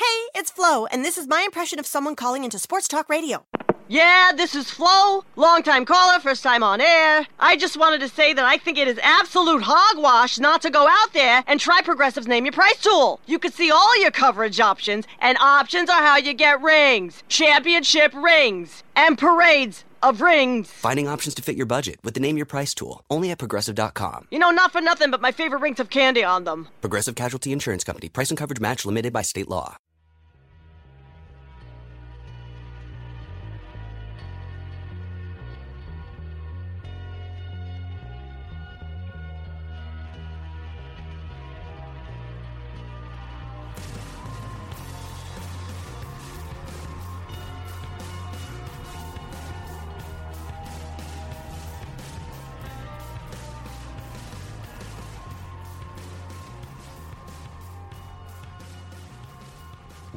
Hey, it's Flo, and this is my impression of someone calling into Sports Talk Radio. Yeah, this is Flo, longtime caller, first time on air. I just wanted to say that I think it is absolute hogwash not to go out there and try Progressive's Name Your Price tool. You can see all your coverage options, and options are how you get rings, championship rings, and parades of rings. Finding options to fit your budget with the Name Your Price tool, only at progressive.com. You know, not for nothing, but my favorite rings have candy on them. Progressive Casualty Insurance Company, price and coverage match limited by state law.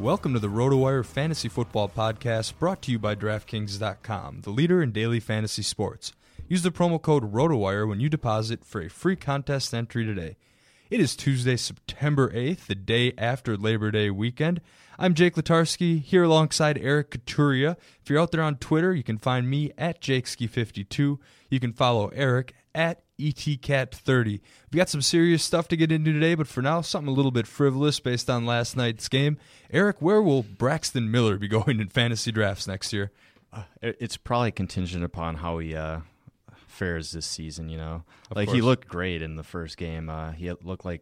Welcome to the RotoWire Fantasy Football Podcast brought to you by DraftKings.com, the leader in daily fantasy sports. Use the promo code RotoWire when you deposit for a free contest entry today. It is Tuesday, September 8th, the day after Labor Day weekend. I'm Jake Letarski here alongside Eric Caturia. If you're out there on Twitter, you can find me at JakeSki52. You can follow Eric at ETCat30. We got some serious stuff to get into today, but for now, something a little bit frivolous based on last night's game. Eric, where will Braxton Miller be going in fantasy drafts next year? Uh, it's probably contingent upon how he uh, fares this season. You know, Of like he looked great in the first game. Uh, he looked like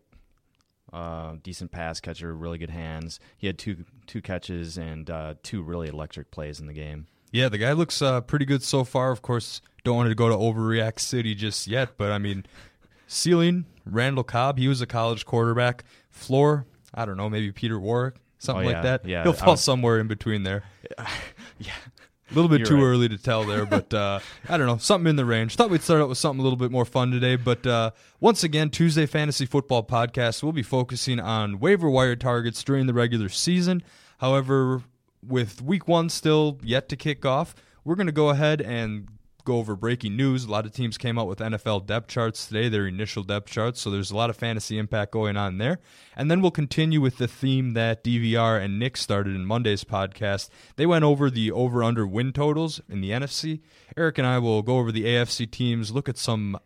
uh, decent pass catcher, really good hands. He had two two catches and uh, two really electric plays in the game. Yeah, the guy looks uh, pretty good so far. Of course, don't want to go to Overreact City just yet, but I mean, ceiling, Randall Cobb, he was a college quarterback. Floor, I don't know, maybe Peter Warrick, something Oh, like that. yeah, He'll fall was- somewhere in between there. yeah, A little bit You're too right. early to tell there, but uh, I don't know. Something in the range. Thought we'd start out with something a little bit more fun today. But uh, once again, Tuesday Fantasy Football Podcast, we'll be focusing on waiver wire targets during the regular season. However, with week one still yet to kick off, we're going to go ahead and go over breaking news. A lot of teams came out with NFL depth charts today, their initial depth charts. So there's a lot of fantasy impact going on there. And then we'll continue with the theme that DVR and Nick started in Monday's podcast. They went over the over under win totals in the NFC. Eric and I will go over the AFC teams, look at some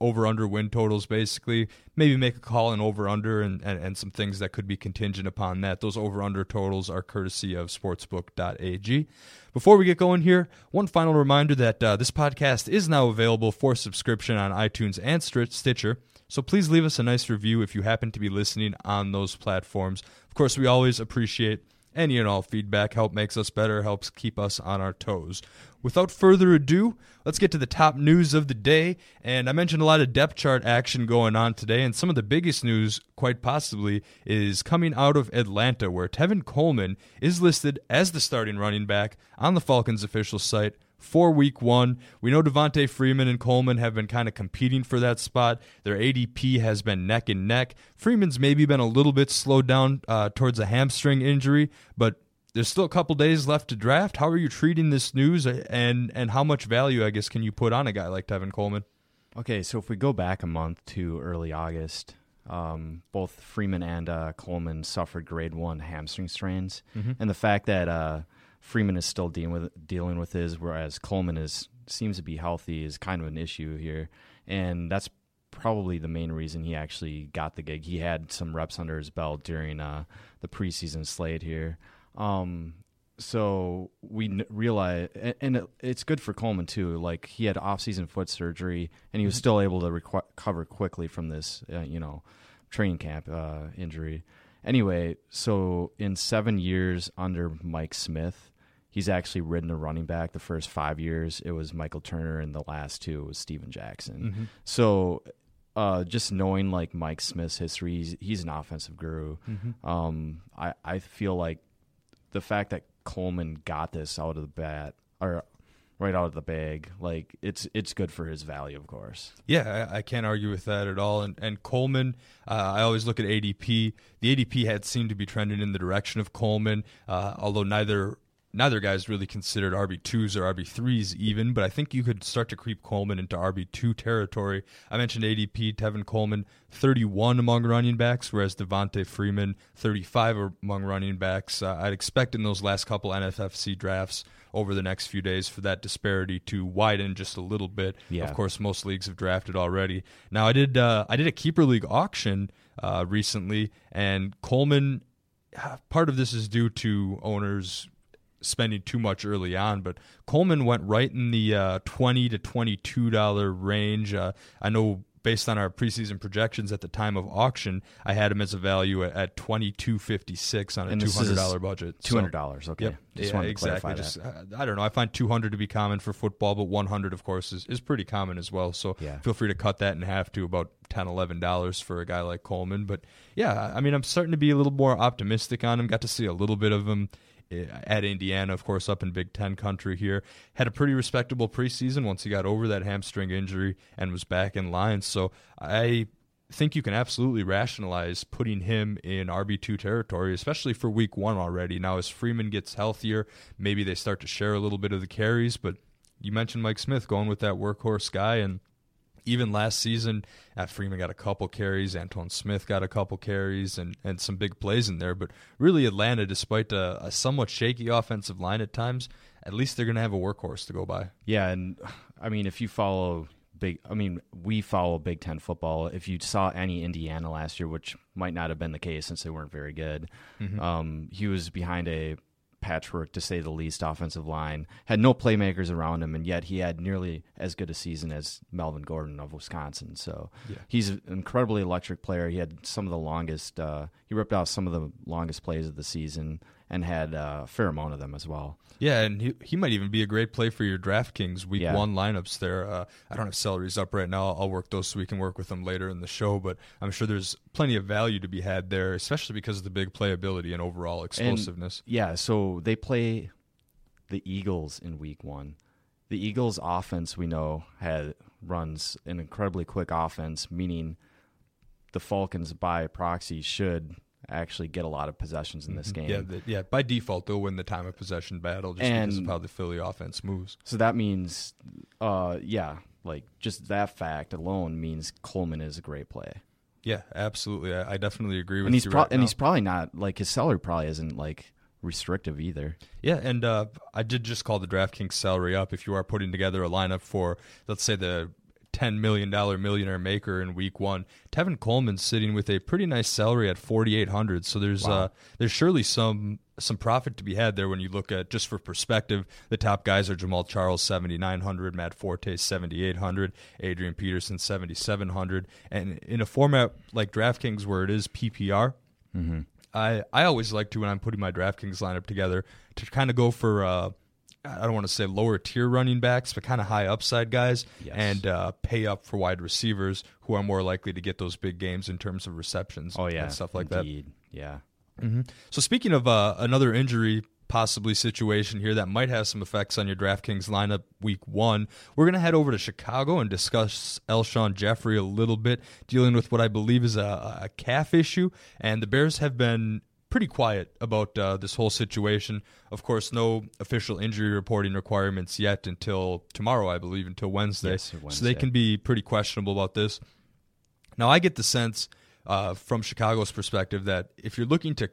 over under win totals basically. Maybe make a call and over under and, and, and some things that could be contingent upon that. Those over under totals are courtesy of sportsbook.ag before we get going here one final reminder that uh, this podcast is now available for subscription on itunes and stitcher. So please leave us a nice review if you happen to be listening on those platforms. Of course we always appreciate any and all feedback. Help makes us better helps keep us on our toes. Without further ado let's get to the top news of the day. And i mentioned a lot of depth chart action going on today and some of the biggest news quite possibly is coming out of atlanta where tevin coleman is listed as the starting running back on the falcons official site for week one. We know Devonta Freeman and Coleman have been kind of competing for that spot. Their ADP has been neck and neck. Freeman's maybe been a little bit slowed down uh, towards a hamstring injury, but there's still a couple days left to draft. How are you treating this news, and and how much value, I guess, can you put on a guy like Tevin Coleman? Okay, so if we go back a month to early August, um, both Freeman and uh, Coleman suffered grade one hamstring strains, Mhm. and the fact that uh, Freeman is still dealing with dealing with his, whereas Coleman is seems to be healthy, is kind of an issue here, and that's probably the main reason he actually got the gig. He had some reps under his belt during uh, the preseason slate here. Um, so we n- realize, and, and it, it's good for Coleman too. Like he had off-season foot surgery, and he was Mhm. still able to reco- recover quickly from this, uh, you know, training camp uh, injury. Anyway, so in seven years under Mike Smith, he's actually ridden a running back. The first five years, it was Michael Turner, and the last two was Steven Jackson. Mhm. So, uh, just knowing like Mike Smith's history, he's, he's an offensive guru. Mhm. Um, I I feel like the fact that Coleman got this out of the bat or right out of the bag, like it's it's good for his value, of course. Yeah, I, I can't argue with that at all. And and Coleman, uh, I always look at ADP. The ADP had seemed to be trending in the direction of Coleman, uh, although neither neither guy's really considered RB twos or RB threes even. But I think you could start to creep Coleman into RB two territory. I mentioned ADP, Tevin Coleman, thirty one among running backs, whereas Devonta Freeman, thirty five among running backs. Uh, I'd expect in those last couple NFFC drafts over the next few days for that disparity to widen just a little bit. Yeah. Of course, most leagues have drafted already. Now, I did uh, I did a keeper league auction uh, recently, and Coleman. Part of this is due to owners spending too much early on, but Coleman went right in the uh, twenty to twenty two dollar range. Uh, I know based on our preseason projections at the time of auction, I had him as a value at, at twenty two fifty six on a two hundred dollar budget. $200, okay. Yep. Just yeah, exactly. clarify Just, uh, I don't know. I find two hundred to be common for football, but one hundred, of course, is, is pretty common as well. So Yeah. feel free to cut that in half to about 10 11 dollars for a guy like Coleman. But yeah, I mean, I'm starting to be a little more optimistic on him. Got to see a little bit of him Uh, at Indiana, of course, up in Big Ten country here. Had a pretty respectable preseason once he got over that hamstring injury and was back in line. So I think you can absolutely rationalize putting him in RB2 territory, especially for week one already. Now, as Freeman gets healthier, maybe they start to share a little bit of the carries, but you mentioned Mike Smith going with that workhorse guy and even last season, uh, Freeman got a couple carries, Antone Smith got a couple carries, and, and some big plays in there. But really, Atlanta, despite a, a somewhat shaky offensive line at times, at least they're going to have a workhorse to go by. Yeah, and I mean, if you follow big, I mean, we follow Big Ten football. If you saw any Indiana last year, which might not have been the case since they weren't very good, Mhm. um, he was behind a patchwork, to say the least, offensive line. Had no playmakers around him, and yet he had nearly as good a season as Melvin Gordon of Wisconsin. So Yeah. he's an incredibly electric player. He had some of the longest. Uh, he ripped out some of the longest plays of the season, and had uh, a fair amount of them as well. Yeah, and he, he might even be a great play for your DraftKings week Yeah. one lineups there. Uh, I don't have salaries up right now. I'll work those so we can work with them later in the show, but I'm sure there's plenty of value to be had there, especially because of the big playability and overall And, explosiveness. yeah, so they play the Eagles in Week One. The Eagles' offense, we know, had runs an incredibly quick offense, meaning the Falcons by proxy should actually get a lot of possessions in this Mhm. game. Yeah, the, yeah. By default, they'll win the time of possession battle just because of how the Philly offense moves. So that means, uh, yeah, like just that fact alone means Coleman is a great play. Yeah, absolutely. I, I definitely agree with And he's you. pro- right and now. he's probably not like his salary probably isn't like restrictive either. Yeah, and uh, I did just call the DraftKings salary up. If you are putting together a lineup for, let's say, the ten million dollar millionaire maker in Week One, Tevin Coleman's sitting with a pretty nice salary at forty eight hundred. So there's Wow. uh, there's surely some some profit to be had there when you look at just for perspective. The top guys are Jamaal Charles seventy nine hundred, Matt Forte seventy eight hundred, Adrian Peterson seventy seven hundred, and in a format like DraftKings where it is PPR. Mm-hmm. I, I always like to when I'm putting my DraftKings lineup together to kind of go for uh, I don't want to say lower tier running backs, but kind of high upside guys, Yes. and uh, pay up for wide receivers who are more likely to get those big games in terms of receptions. Oh yeah, and stuff like indeed. Yeah. that. hmm So speaking of uh, another injury possibly situation here that might have some effects on your DraftKings lineup week one, we're gonna head over to Chicago and discuss Alshon Jeffery a little bit, dealing with what I believe is a, a calf issue, and the Bears have been pretty quiet about uh, this whole situation. Of course, no official injury reporting requirements yet until tomorrow, I believe, until Wednesday. Yes, So they can be pretty questionable about this. Now, I get the sense uh, from Chicago's perspective that if you're looking to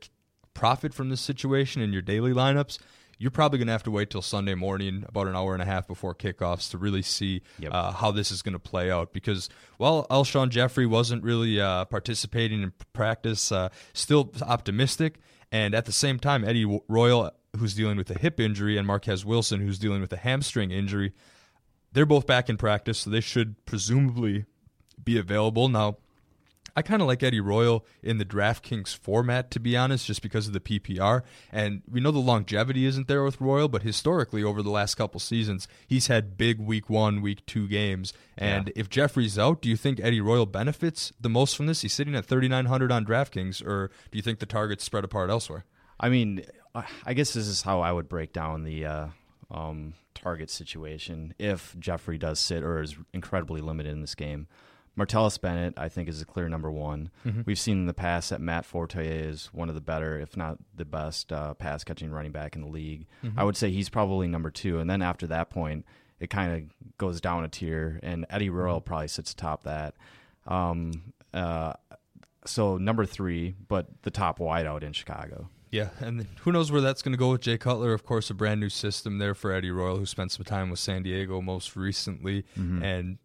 profit from this situation in your daily lineups, you're probably going to have to wait till Sunday morning, about an hour and a half before kickoffs, to really see Yep. uh, how this is going to play out. Because while Alshon Jeffery wasn't really uh, participating in practice, uh, still optimistic, and at the same time, Eddie Royal, who's dealing with a hip injury, and Marquess Wilson, who's dealing with a hamstring injury, they're both back in practice, so they should presumably be available. Now, I kind of like Eddie Royal in the DraftKings format, to be honest, just because of the PPR. And we know the longevity isn't there with Royal, but historically, over the last couple seasons, he's had big week one, week two games. And if Jeffery's out, do you think Eddie Royal benefits the most from this? He's sitting at 3,900 on DraftKings, or do you think the target's spread apart elsewhere? I mean, I I guess this is how I would break down the uh, um, target situation if Jeffery does sit or is incredibly limited in this game. Martellus Bennett, I think, is a clear number one. Mhm. We've seen in the past that Matt Forte is one of the better, if not the best, uh, pass catching running back in the league. Mhm. I would say he's probably number two. And then after that point, it kind of goes down a tier, and Eddie Royal probably sits atop that. Um, uh, so number three, but the top wideout in Chicago. Yeah, and who knows where that's going to go with Jay Cutler? Of course, a brand new system there for Eddie Royal, who spent some time with San Diego most recently. Mhm. And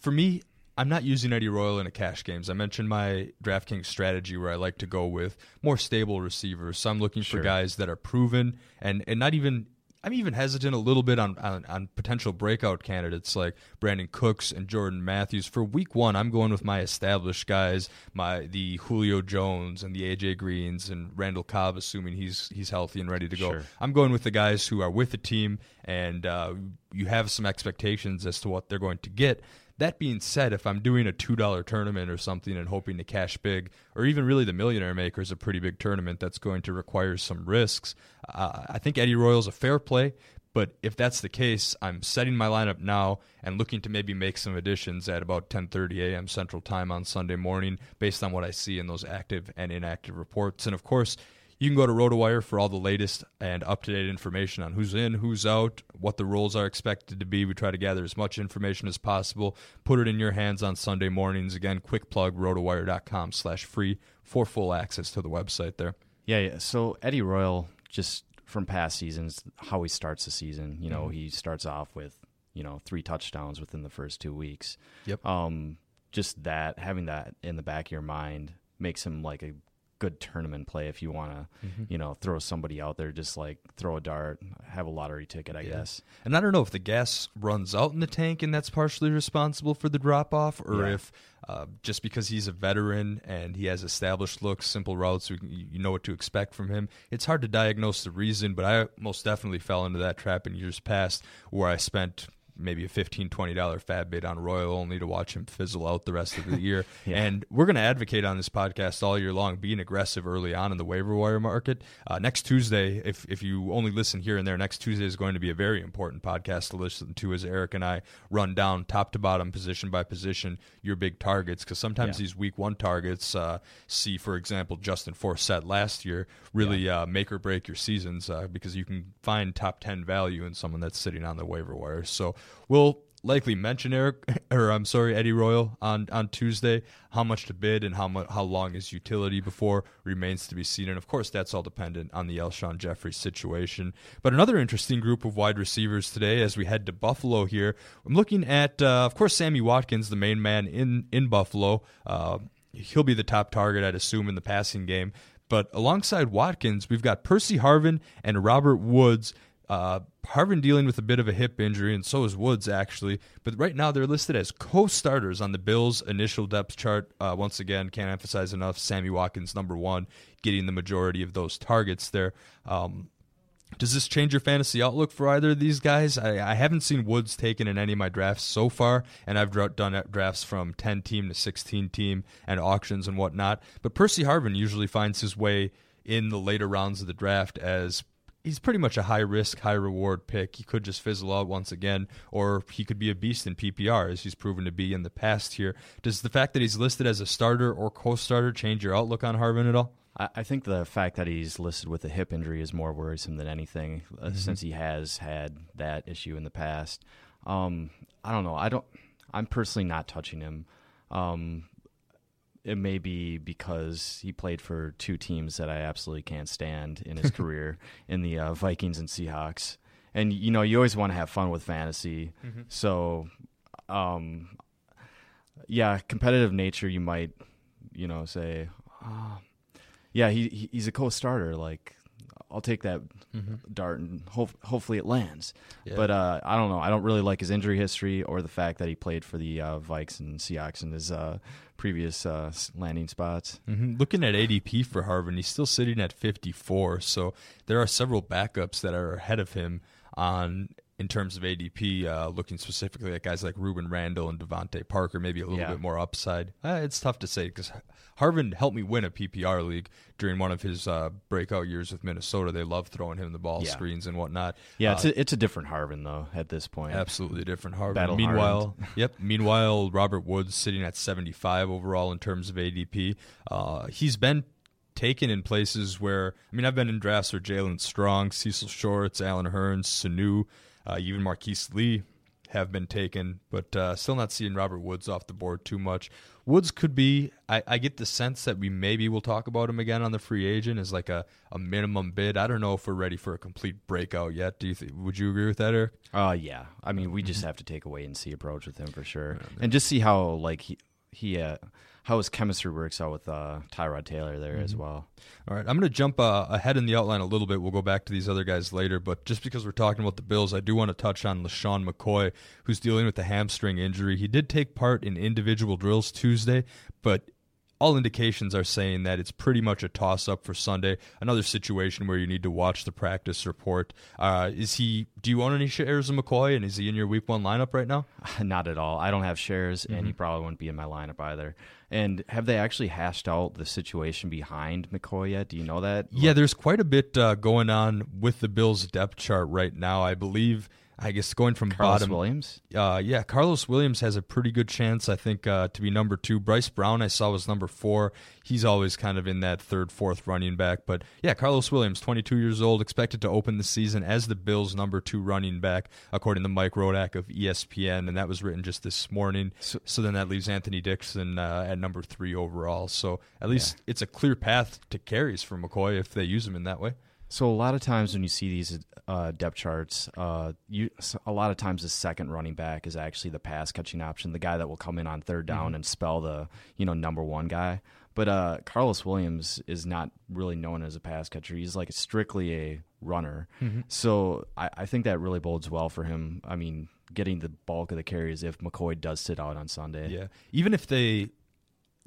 for me, I'm not using Eddie Royal in a cash games. I mentioned my DraftKings strategy where I like to go with more stable receivers. So I'm looking Sure. for guys that are proven and and not even. I'm even hesitant a little bit on, on, on potential breakout candidates like Brandin Cooks and Jordan Matthews. For week one, I'm going with my established guys, my the Julio Jones and the AJ Greens and Randall Cobb, assuming he's he's healthy and ready to go. Sure. I'm going with the guys who are with the team and uh, you have some expectations as to what they're going to get. That being said, if I'm doing a two dollar tournament or something and hoping to cash big, or even really the Millionaire Maker is a pretty big tournament that's going to require some risks, uh, I think Eddie Royal's a fair play. But if that's the case, I'm setting my lineup now and looking to maybe make some additions at about 10:30 a.m. Central Time on Sunday morning, based on what I see in those active and inactive reports. And of course, you can go to RotoWire for all the latest and up to date information on who's in, who's out, what the roles are expected to be. We try to gather as much information as possible, put it in your hands on Sunday mornings. Again, quick plug rotowire.com slash free for full access to the website there. Yeah, yeah. So Eddie Royal, just from past seasons, how he starts the season, you know, Mhm. he starts off with, you know, three touchdowns within the first two weeks. Yep. Um, just that, having that in the back of your mind makes him like a good tournament play if you want to, Mhm. you know, throw somebody out there, just like throw a dart, have a lottery ticket, I Yeah. guess. And I don't know if the gas runs out in the tank and that's partially responsible for the drop off, or Yeah. if uh, just because he's a veteran and he has established looks, simple routes, you know what to expect from him. It's hard to diagnose the reason, but I most definitely fell into that trap in years past where I spent maybe a 15 $20 fab bid on Royal only to watch him fizzle out the rest of the year. Yeah. And we're going to advocate on this podcast all year long, being aggressive early on in the waiver wire market. Uh, next Tuesday, if, if you only listen here and there, next Tuesday is going to be a very important podcast to listen to as Eric and I run down top to bottom, position by position, your big targets. Because sometimes Yeah. these week one targets, uh, see, for example, Justin Forsett last year, really uh, make or break your seasons uh, because you can find top 10 value in someone that's sitting on the waiver wire. So we'll likely mention Eric, or I'm sorry, Eddie Royal on, on Tuesday. How much to bid and how much, how long is utility before remains to be seen. And of course, that's all dependent on the Alshon Jeffery situation. But another interesting group of wide receivers today as we head to Buffalo here. I'm looking at, uh, of course, Sammy Watkins, the main man in, in Buffalo. Uh, he'll be the top target, I'd assume, in the passing game. But alongside Watkins, we've got Percy Harvin and Robert Woods. Uh, Harvin dealing with a bit of a hip injury, and so is Woods actually. But right now they're listed as co-starters on the Bills' initial depth chart. Uh, once again, can't emphasize enough. Sammy Watkins, number one, getting the majority of those targets there. Um, does this change your fantasy outlook for either of these guys? I, I haven't seen Woods taken in any of my drafts so far, and I've done drafts from 10 team to 16 team and auctions and whatnot. But Percy Harvin usually finds his way in the later rounds of the draft as he's pretty much a high risk, high reward pick. He could just fizzle out once again, or he could be a beast in PPR, as he's proven to be in the past here. Does the fact that he's listed as a starter or co starter change your outlook on Harvin at all? I, think the fact that he's listed with a hip injury is more worrisome than anything, uh, Mm-hmm. since he has had that issue in the past. Um, I don't know. I don't. I'm personally not touching him. Um, it may be because he played for two teams that I absolutely can't stand in his career, in the uh, Vikings and Seahawks. And you know, you always want to have fun with fantasy, so um, yeah, competitive nature. You might, you know, say, "Ah, yeah, he he- he's a co-starter. Like, I'll take that dart and hope, hopefully it lands. Yeah. But uh, I don't know. I don't really like his injury history or the fact that he played for the uh, Vikes and Seahawks in his uh, previous uh, landing spots. hmm Looking at ADP for Harvin, he's still sitting at 54. So there are several backups that are ahead of him on in terms of ADP. Uh, looking specifically at guys like Rueben Randle and DeVante Parker, maybe a little Yeah. bit more upside. Uh, it's tough to say because Harvin helped me win a PPR league during one of his uh, breakout years with Minnesota. They love throwing him the ball Yeah. screens and whatnot. Yeah, Uh, it's a, it's a different Harvin though at this point. Absolutely different Harvin. Battle meanwhile, yep. Meanwhile, Robert Woods sitting at 75 overall in terms of ADP. Uh, he's been taken in places where I mean, I've been in drafts where Jaelen Strong, Cecil Shorts, Allen Hurns, Sanu, uh, even Marqise Lee have been taken, but uh, still not seeing Robert Woods off the board too much. Woods could be. I, I get the sense that we maybe will talk about him again on the free agent as like a, a minimum bid. I don't know if we're ready for a complete breakout yet. Do you? Th- would you agree with that, Eric? Uh yeah. I mean, we just have to take a wait and see approach with him for sure, and just see how like he he uh, how his chemistry works out with uh, Tyrod Taylor there as well. All right, I'm going to jump uh, ahead in the outline a little bit. We'll go back to these other guys later, but just because we're talking about the Bills, I do want to touch on LeSean McCoy, who's dealing with a hamstring injury. He did take part in individual drills Tuesday, but all indications are saying that it's pretty much a toss up for Sunday. Another situation where you need to watch the practice report. Uh, is he? Do you own any shares of McCoy, and is he in your Week One lineup right now? Not at all. I don't have shares, and Mm-hmm. he probably wouldn't be in my lineup either. And have they actually hashed out the situation behind McCoy yet? Do you know that? Yeah, there's quite a bit uh, going on with the Bills' depth chart right now. I believe, I guess, going from Carlos bottom. Williams. Uh, yeah, Carlos Williams has a pretty good chance, I think, uh, to be number two. Bryce Brown, I saw, was number four. He's always kind of in that third, fourth running back. But yeah, Carlos Williams, 22 years old, expected to open the season as the Bills' number two running back, according to Mike Rodak of ESPN, and that was written just this morning. So, then that leaves Anthony Dixon uh, at number three overall. So at least it's a clear path to carries for McCoy if they use him in that way. So a lot of times when you see these uh, depth charts, uh, you a lot of times the second running back is actually the pass catching option, the guy that will come in on third down and spell the you know number one guy. But uh, Carlos Williams is not really known as a pass catcher. He's like strictly a runner. So I, I think that really bodes well for him. I mean, getting the bulk of the carries if McCoy does sit out on Sunday. Yeah. Even if they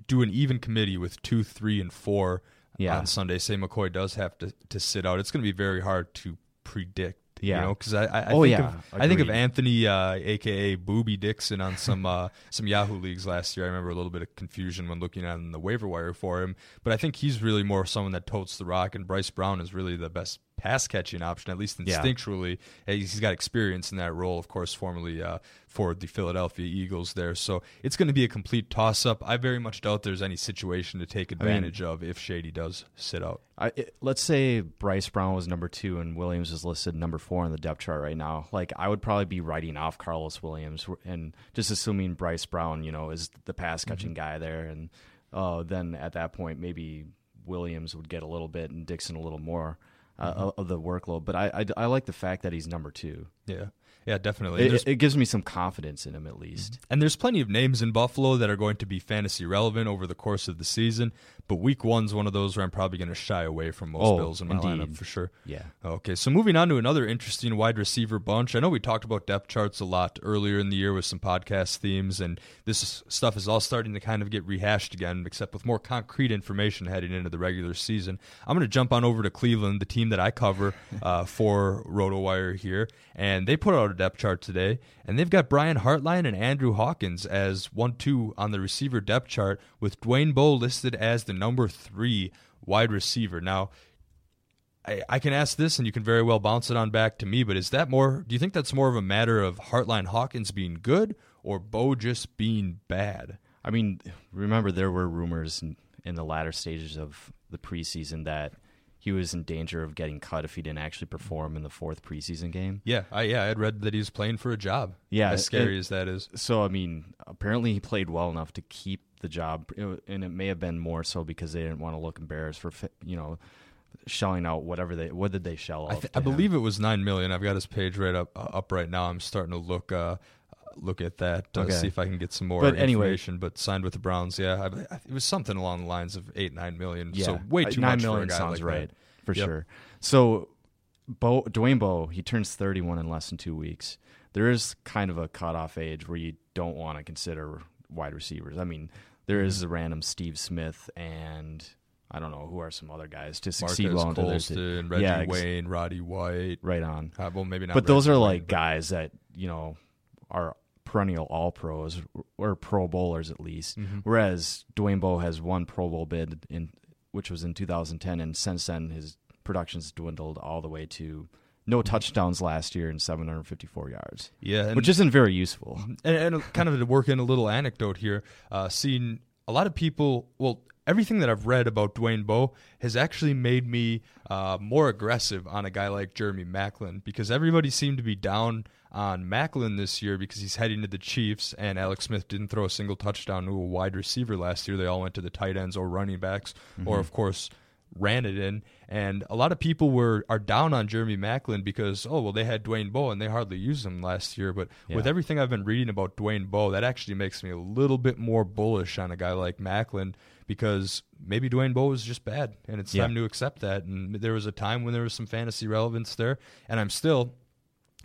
do an even committee with two, three, and four Yeah. on Sunday, say McCoy does have to, to sit out, it's going to be very hard to predict Yeah. you know, because I, I, I Oh, think yeah, of I think of. Anthony, uh, aka Boobie Dixon, on some uh, some Yahoo leagues last year. I remember a little bit of confusion when looking on the waiver wire for him, but I think he's really more someone that totes the rock, and Bryce Brown is really the best pass catching option, at least instinctually. Uh, He's got experience in that role, of course, formerly uh, for the Philadelphia Eagles there. So it's going to be a complete toss up. I very much doubt there's any situation to take mean- advantage of if Shady does sit out. I, it, let's say Bryce Brown was number two and Williams is listed number four on the depth chart right now. Like I would probably be writing off Carlos Williams and just assuming Bryce Brown, you know, is the pass catching Mm-hmm. guy there, and uh, then at that point maybe Williams would get a little bit and Dixon a little more uh, Mm-hmm. of the workload. But I, I I like the fact that he's number two. Yeah, yeah, definitely. It, it gives me some confidence in him at least. And there's plenty of names in Buffalo that are going to be fantasy relevant over the course of the season. But week one's one of those where I'm probably going to shy away from most Oh, Bills in my indeed. lineup for sure. Yeah. Okay, so moving on to another interesting wide receiver bunch. I know we talked about depth charts a lot earlier in the year with some podcast themes, and this stuff is all starting to kind of get rehashed again, except with more concrete information heading into the regular season. I'm going to jump on over to Cleveland, the team that I cover uh, for RotoWire here, and they put out a depth chart today, and they've got Brian Hartline and Andrew Hawkins as one two on the receiver depth chart, with Dwayne Bowe listed as the number three wide receiver. Now. I, I can ask this, and you can very well bounce it on back to me. But is that more? Do you think that's more of a matter of Hartline Hawkins being good or Bowe just being bad? I mean, remember there were rumors in, in the latter stages of the preseason that he was in danger of getting cut if he didn't actually perform in the fourth preseason game. Yeah, I yeah, I had read that he was playing for a job. Yeah, as scary it- as that is. So I mean, apparently he played well enough to keep the job, and it may have been more so because they didn't want to look embarrassed for you know shelling out whatever they what did they shell out. I, th- I believe it was nine million. I've got his page right up uh, up right now. I'm starting to look uh, look at that uh, Okay. see if I can get some more But anyway- information. But signed with the Browns, yeah, I, I, it was something along the lines of eight nine million. Yeah, so way too nine much million for a guy sounds like right that. for Yep. sure. So, Bowe, Dwayne Bowe, he turns 31 in less than two weeks. There is kind of a cutoff age where you don't want to consider wide receivers. I mean, there is a random Steve Smith and I don't know who are some other guys to succeed Marquez well into Colston, Reggie yeah, ex- Wayne, Roddy White. right on. Uh, well, maybe not. But those are White, like guys that you know are perennial All Pros or Pro Bowlers at least. Mm-hmm. Whereas Dwayne Bowe has one Pro Bowl bid in which was in 2010, and since then his production's dwindled all the way to no touchdowns last year and 754 yards. Yeah, which isn't very useful. and, and kind of to work in a little anecdote here, uh, seeing a lot of people. Well, everything that I've read about Dwayne Bowe has actually made me uh, more aggressive on a guy like Jeremy Maclin because everybody seemed to be down on Maclin this year because he's heading to the Chiefs and Alex Smith didn't throw a single touchdown to a wide receiver last year. They all went to the tight ends or running backs, or Mhm. of course ran it in. And a lot of people were are down on Jeremy Maclin because oh well they had Dwayne Bowe and they hardly used him last year. But with everything I've been reading about Dwayne Bowe, that actually makes me a little bit more bullish on a guy like Maclin because maybe Dwayne Bowe is just bad and it's Yeah. time to accept that. And there was a time when there was some fantasy relevance there, and I'm still.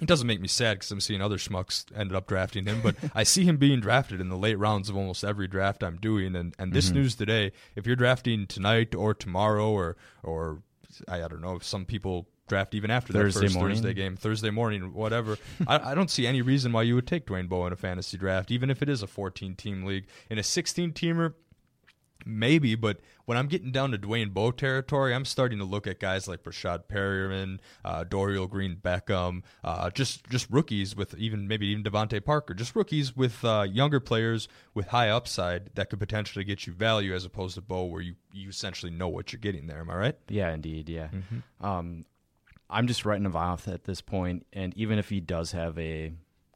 It doesn't make me sad because I'm seeing other schmucks ended up drafting him, but I see him being drafted in the late rounds of almost every draft I'm doing. And, and this Mhm. news today, if you're drafting tonight or tomorrow or or I, I don't know, if some people draft even after Thursday that first morning? Thursday game, Thursday morning, whatever. I, I don't see any reason why you would take Dwayne Bowe in a fantasy draft, even if it is a 14 team league. In a 16 teamer, maybe, but when I'm getting down to Dwayne Bowe territory, I'm starting to look at guys like Breshad Perriman, uh, Dorial Green Beckham, uh, just just rookies with even maybe even DeVante Parker, just rookies with uh, younger players with high upside that could potentially get you value as opposed to Bowe, where you, you essentially know what you're getting there. Am I right? Yeah, indeed. Yeah. Mhm. Um, I'm just writing him off at this point, and even if he does have a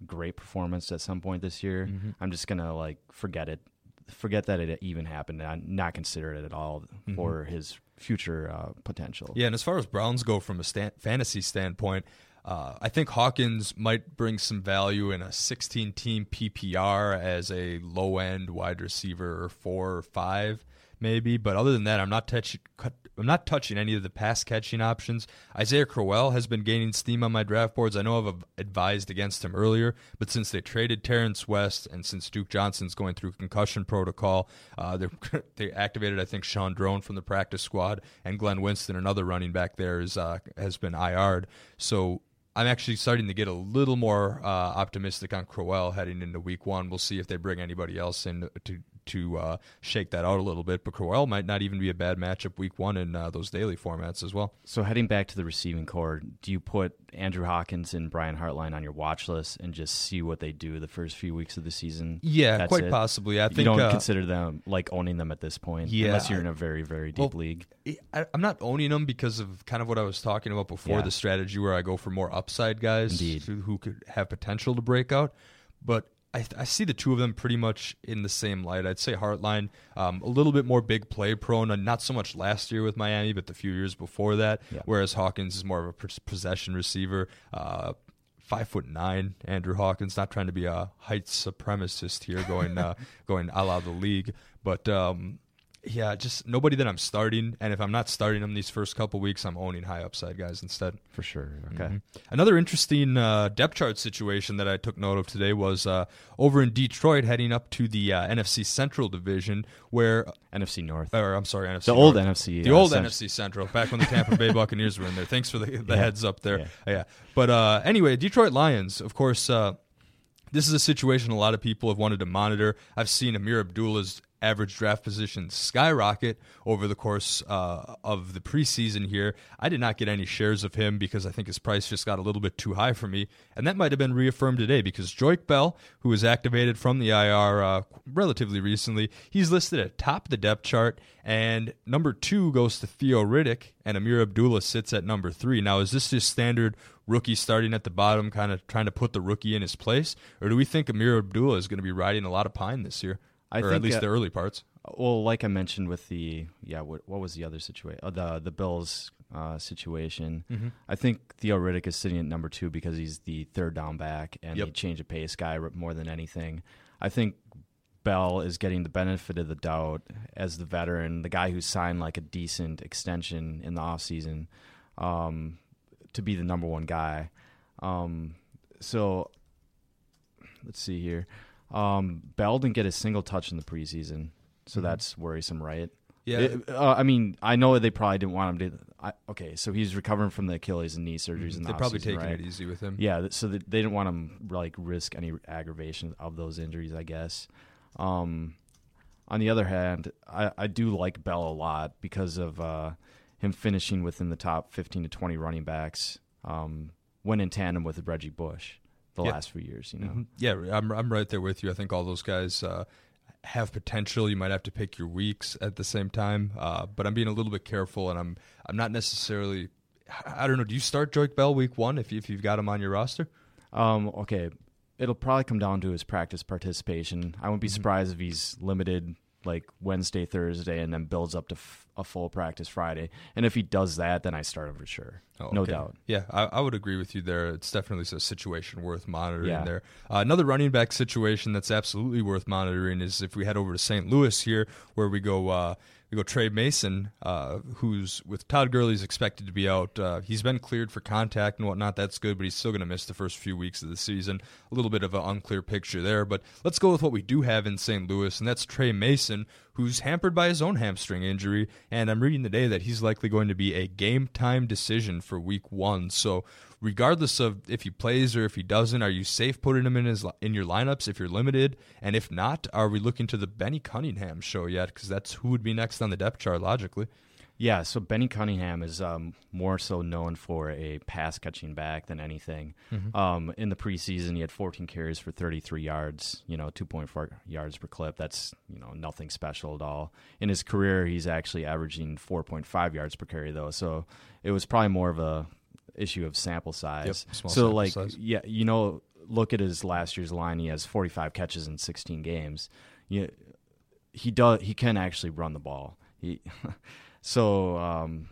great performance at some point this year, Mhm. I'm just gonna like forget it, forget that it even happened, and not consider it at all for his future uh, potential. Yeah, and as far as Browns go from a fantasy standpoint, uh, I think Hawkins might bring some value in a 16 team PPR as a low end wide receiver or four or five, maybe. But other than that, I'm not touching. I'm not touching any of the pass catching options. Isaiah Crowell has been gaining steam on my draft boards. I know I've advised against him earlier, but since they traded Terrance West and since Duke Johnson's going through concussion protocol, uh, they they activated I think Shaun Draughn from the practice squad and Glenn Winston, another running back there, is uh, has been IR'd. So I'm actually starting to get a little more uh, optimistic on Crowell heading into Week One. We'll see if they bring anybody else in to to uh, shake that out a little bit. But Crowell might not even be a bad matchup Week One in uh, those daily formats as well. So heading back to the receiving corps, do you put Andrew Hawkins and Brian Hartline on your watch list and just see what they do the first few weeks of the season? Yeah, That's quite it? possibly. I think you don't uh, consider them like owning them at this point, Yeah, unless you're in a very very deep Well, league. I, I'm not owning them because of kind of what I was talking about before Yeah. the strategy where I go for more upside guys Indeed. who could have potential to break out. But I, I see the two of them pretty much in the same light. I'd say Hartline um, a little bit more big play prone, and not so much last year with Miami, but the few years before that. Yeah. Whereas Hawkins is more of a possession receiver. Uh, Five foot nine, Andrew Hawkins. Not trying to be a height supremacist here, going uh, going a la the league, but um, yeah, just nobody that I'm starting. And if I'm not starting them these first couple weeks, I'm owning high upside guys instead. For sure. Okay. Mhm. Another interesting uh, depth chart situation that I took note of today was uh, over in Detroit, heading up to the uh, NFC Central Division, where NFC North. or I'm sorry, NFC The old NFC, the uh, old NFC Central, back when the Tampa Bay Buccaneers were in there. Thanks for the, the Yeah. heads up there. Yeah. Yeah, but uh, anyway, Detroit Lions, of course. Uh, this is a situation a lot of people have wanted to monitor. I've seen Ameer Abdullah's average draft position skyrocket over the course uh, of the preseason here. I did not get any shares of him because I think his price just got a little bit too high for me. And that might have been reaffirmed today because Joique Bell, who was activated from the IR uh, relatively recently, he's listed at top of the depth chart. And number two goes to Theo Riddick, and Ameer Abdullah sits at number three. Now, is this just standard rookie starting at the bottom, kind of trying to put the rookie in his place? Or do we think Ameer Abdullah is going to be riding a lot of pine this year? I or think, at least uh, the early parts. Well, like I mentioned with the yeah, what, what was the other situation? Uh, the the Bills uh, situation. Mhm. I think Theo Riddick is sitting at number two because he's the third down back and Yep. the change of pace guy more than anything. I think Bell is getting the benefit of the doubt as the veteran, the guy who signed like a decent extension in the offseason um, to be the number one guy. Um, so let's see here. Um, Bell didn't get a single touch in the preseason, so Mhm. that's worrisome, right? Yeah. It- uh, I mean, I know they probably didn't want him to. I, okay, so he's recovering from the Achilles and knee surgeries. The They're probably taking right? it easy with him. Yeah, so they, they didn't want him like risk any aggravation of those injuries. I guess. Um, on the other hand, I, I do like Bell a lot because of uh, him finishing within the top fifteen to twenty running backs um, when in tandem with Reggie Bush the last few years. You know. Mhm. Yeah, I'm I'm right there with you. I think all those guys uh, have potential. You might have to pick your weeks at the same time, uh, but I'm being a little bit careful, and I'm I'm not necessarily. I don't know. Do you start Joique Bell week one if you, if you've got him on your roster? Um, okay, it'll probably come down to his practice participation. I wouldn't be Mhm. surprised if he's limited like Wednesday, Thursday, and then builds up to f- a full practice Friday. And if he does that, then I start him for sure, Oh, no doubt. Yeah, I, I would agree with you there. It's definitely a situation worth monitoring Yeah. there. Uh, another running back situation that's absolutely worth monitoring is if we head over to St. Louis here, where we go. Uh, we go Tre Mason, uh, who's with Todd Gurley's expected to be out. Uh, he's been cleared for contact and whatnot. That's good, but he's still going to miss the first few weeks of the season. A little bit of an unclear picture there. But let's go with what we do have in St. Louis, and that's Tre Mason, who's hampered by his own hamstring injury. And I'm reading today that he's likely going to be a game time decision for week one. So, regardless of if he plays or if he doesn't, are you safe putting him in his in your lineups if you're limited? And if not, are we looking to the Benny Cunningham show yet? Because that's who would be next on the depth chart logically. Yeah, so Benny Cunningham is um, more so known for a pass catching back than anything. Mhm. Um, in the preseason, he had 14 carries for 33 yards, you know, 2.4 yards per clip. That's, you know, nothing special at all. In his career, he's actually averaging 4.5 yards per carry, though. So it was probably more of a issue of sample size. small so, sample like, size. yeah, you know, look at his last year's line. He has 45 catches in 16 games. You, he does. He can actually run the ball. He, so um,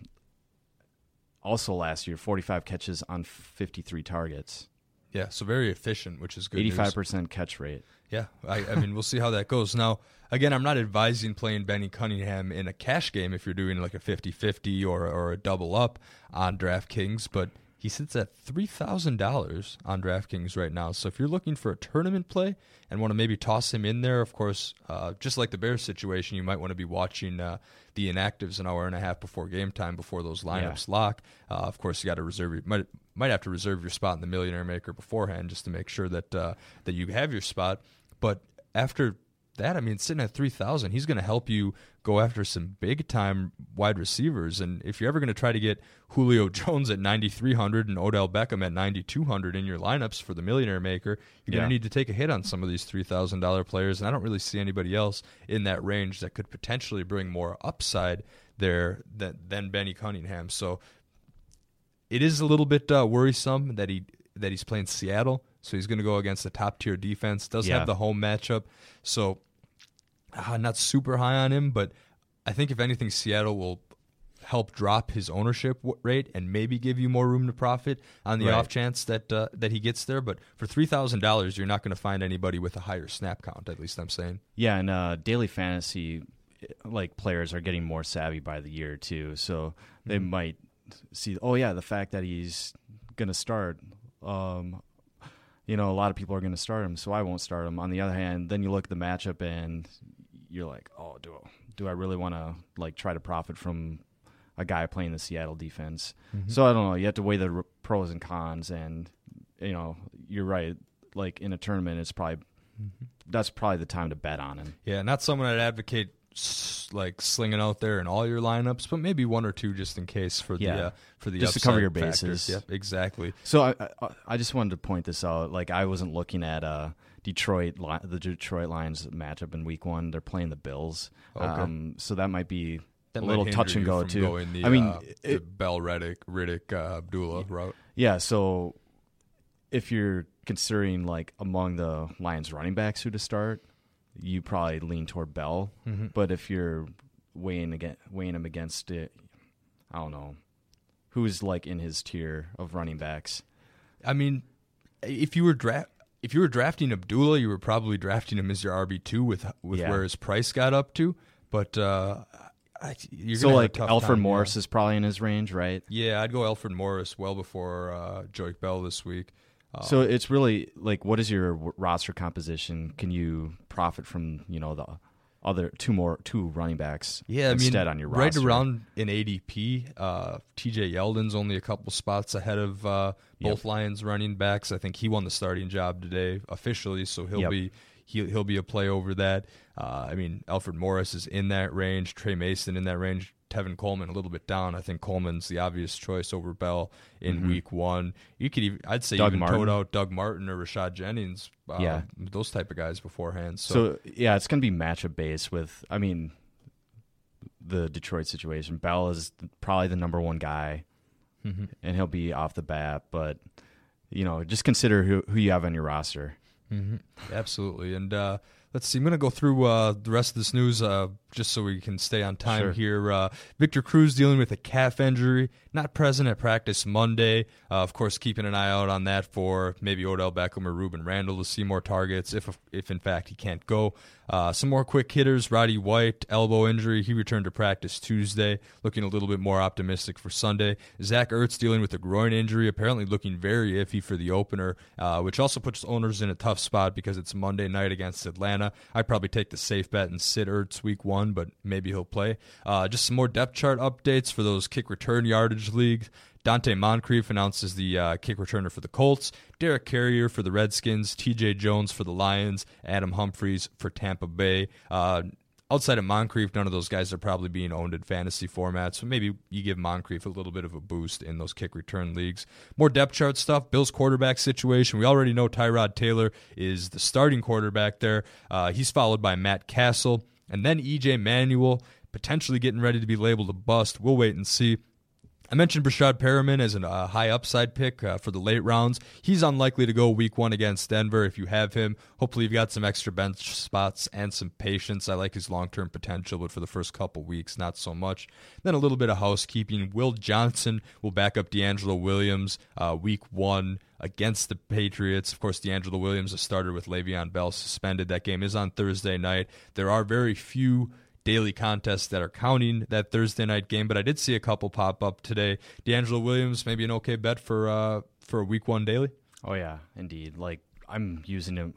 also last year, 45 catches on 53 targets, Yeah, so very efficient, which is good. 85% catch rate. Yeah, I, I mean, we'll see how that goes. Now, again, I'm not advising playing Benny Cunningham in a cash game if you're doing like a 50 50 or, or a double up on DraftKings, but he sits at $3,000 on DraftKings right now. So if you're looking for a tournament play and want to maybe toss him in there, of course, uh, just like the Bears situation, you might want to be watching uh, the inactives an hour and a half before game time before those lineups Yeah. lock. Uh, of course, you got to reserve your, might might have to reserve your spot in the Millionaire Maker beforehand just to make sure that uh, that you have your spot. But after that, I mean, sitting at 3,000, he's going to help you go after some big time wide receivers. And if you're ever going to try to get Julio Jones at 9,300 and Odell Beckham at 9,200 in your lineups for the Millionaire Maker, you're going to need to take a hit on some of these $3,000 players. And I don't really see anybody else in that range that could potentially bring more upside there than, than Benny Cunningham. So it is a little bit uh, worrisome that he that he's playing Seattle, so he's going to go against a top tier defense. Does Yeah. have the home matchup, so uh, not super high on him. But I think if anything, Seattle will help drop his ownership rate and maybe give you more room to profit on the Right. off chance that uh, that he gets there. But for three thousand dollars, you're not going to find anybody with a higher snap count. At least I'm saying. Yeah, and uh, daily fantasy like players are getting more savvy by the year too, so they Mhm. might see. Oh yeah, the fact that he's gonna start. Um, you know, a lot of people are gonna start him, so I won't start him. On the other hand, then you look at the matchup and you're like, oh, do do I really want to like try to profit from a guy playing the Seattle defense? Mhm. So I don't know. You have to weigh the pros and cons, and you know, you're right. Like in a tournament, it's probably that's probably the time to bet on him. Yeah, not someone I'd advocate like slinging out there in all your lineups, but maybe one or two just in case for the Yeah. uh, for the Just to cover your factors. bases. Yep, exactly. So I, I I just wanted to point this out. Like I wasn't looking at uh Detroit the Detroit Lions matchup in Week One. They're playing the Bills. Okay. Um, so that might be That a little touch and go too. The, I mean, uh, it- the Bell Reddick Riddick uh, Abdullah route. Yeah, so if you're considering like among the Lions running backs who to start, you probably lean toward Bell. Mhm. But if you're weighing again weighing him against it, I don't know who's like in his tier of running backs. I mean, if you were draft if you were drafting Abdullah, you were probably drafting him as your RB two with with Yeah. where his price got up to. But uh, I, you're so gonna have a like Alfred time, Morris yeah. is probably in his range, right? Yeah, I'd go Alfred Morris well before uh, Joique Bell this week. Uh, So it's really like, what is your roster composition? Can you profit from you know the other two more two running backs? Yeah, I mean, instead on your right roster? around in ADP, uh, TJ Yeldon's only a couple spots ahead of uh, Yep. both Lions running backs. I think he won the starting job today officially, so he'll Yep. be he'll, he'll be a play over that. Uh, I mean, Alfred Morris is in that range, Tre Mason in that range, Tevin Coleman a little bit down. I think Coleman's the obvious choice over Bell in Mhm. week one. You could even I'd say Doug even Martin. tote out Doug Martin or Rashad Jennings. Uh, Yeah. those type of guys beforehand. So, So, yeah, it's going to be matchup based with. I mean, the Detroit situation. Bell is probably the number one guy, Mhm. and he'll be off the bat. But you know, just consider who who you have on your roster. hmm Absolutely. And uh, let's see. I'm going to go through uh, the rest of this news uh, just so we can stay on time Sure. here. Uh, Victor Cruz dealing with a calf injury, not present at practice Monday. Uh, of course, keeping an eye out on that for maybe Odell Beckham or Rueben Randle to see more targets if, if in fact he can't go. Uh, some more quick hitters. Roddy White, elbow injury. He returned to practice Tuesday, looking a little bit more optimistic for Sunday. Zach Ertz dealing with a groin injury, apparently looking very iffy for the opener, uh, which also puts owners in a tough spot because it's Monday night against Atlanta. I'd probably take the safe bet and sit Ertz week one, but maybe he'll play. Uh, just some more depth chart updates for those kick return yardage leagues. Donte Moncrief announces the uh, kick returner for the Colts, Derek Carrier for the Redskins, TJ Jones for the Lions, Adam Humphries for Tampa Bay. Uh, outside of Moncrief, none of those guys are probably being owned in fantasy formats. So maybe you give Moncrief a little bit of a boost in those kick return leagues. More depth chart stuff. Bills quarterback situation. We already know Tyrod Taylor is the starting quarterback there. Uh, he's followed by Matt Cassel and then EJ Manuel, potentially getting ready to be labeled a bust. We'll wait and see. I mentioned Breshad Perriman as a uh, high upside pick uh, for the late rounds. He's unlikely to go week one against Denver if you have him. Hopefully, you've got some extra bench spots and some patience. I like his long term potential, but for the first couple weeks, not so much. Then a little bit of housekeeping. Will Johnson will back up DeAngelo Williams uh, week one against the Patriots. Of course, DeAngelo Williams, a starter with Le'Veon Bell suspended. That game is on Thursday night. There are very few daily contests that are counting that Thursday night game, but I did see a couple pop up today. DeAngelo Williams, maybe an okay bet for uh, for a week one daily. Oh yeah, indeed. Like I'm using him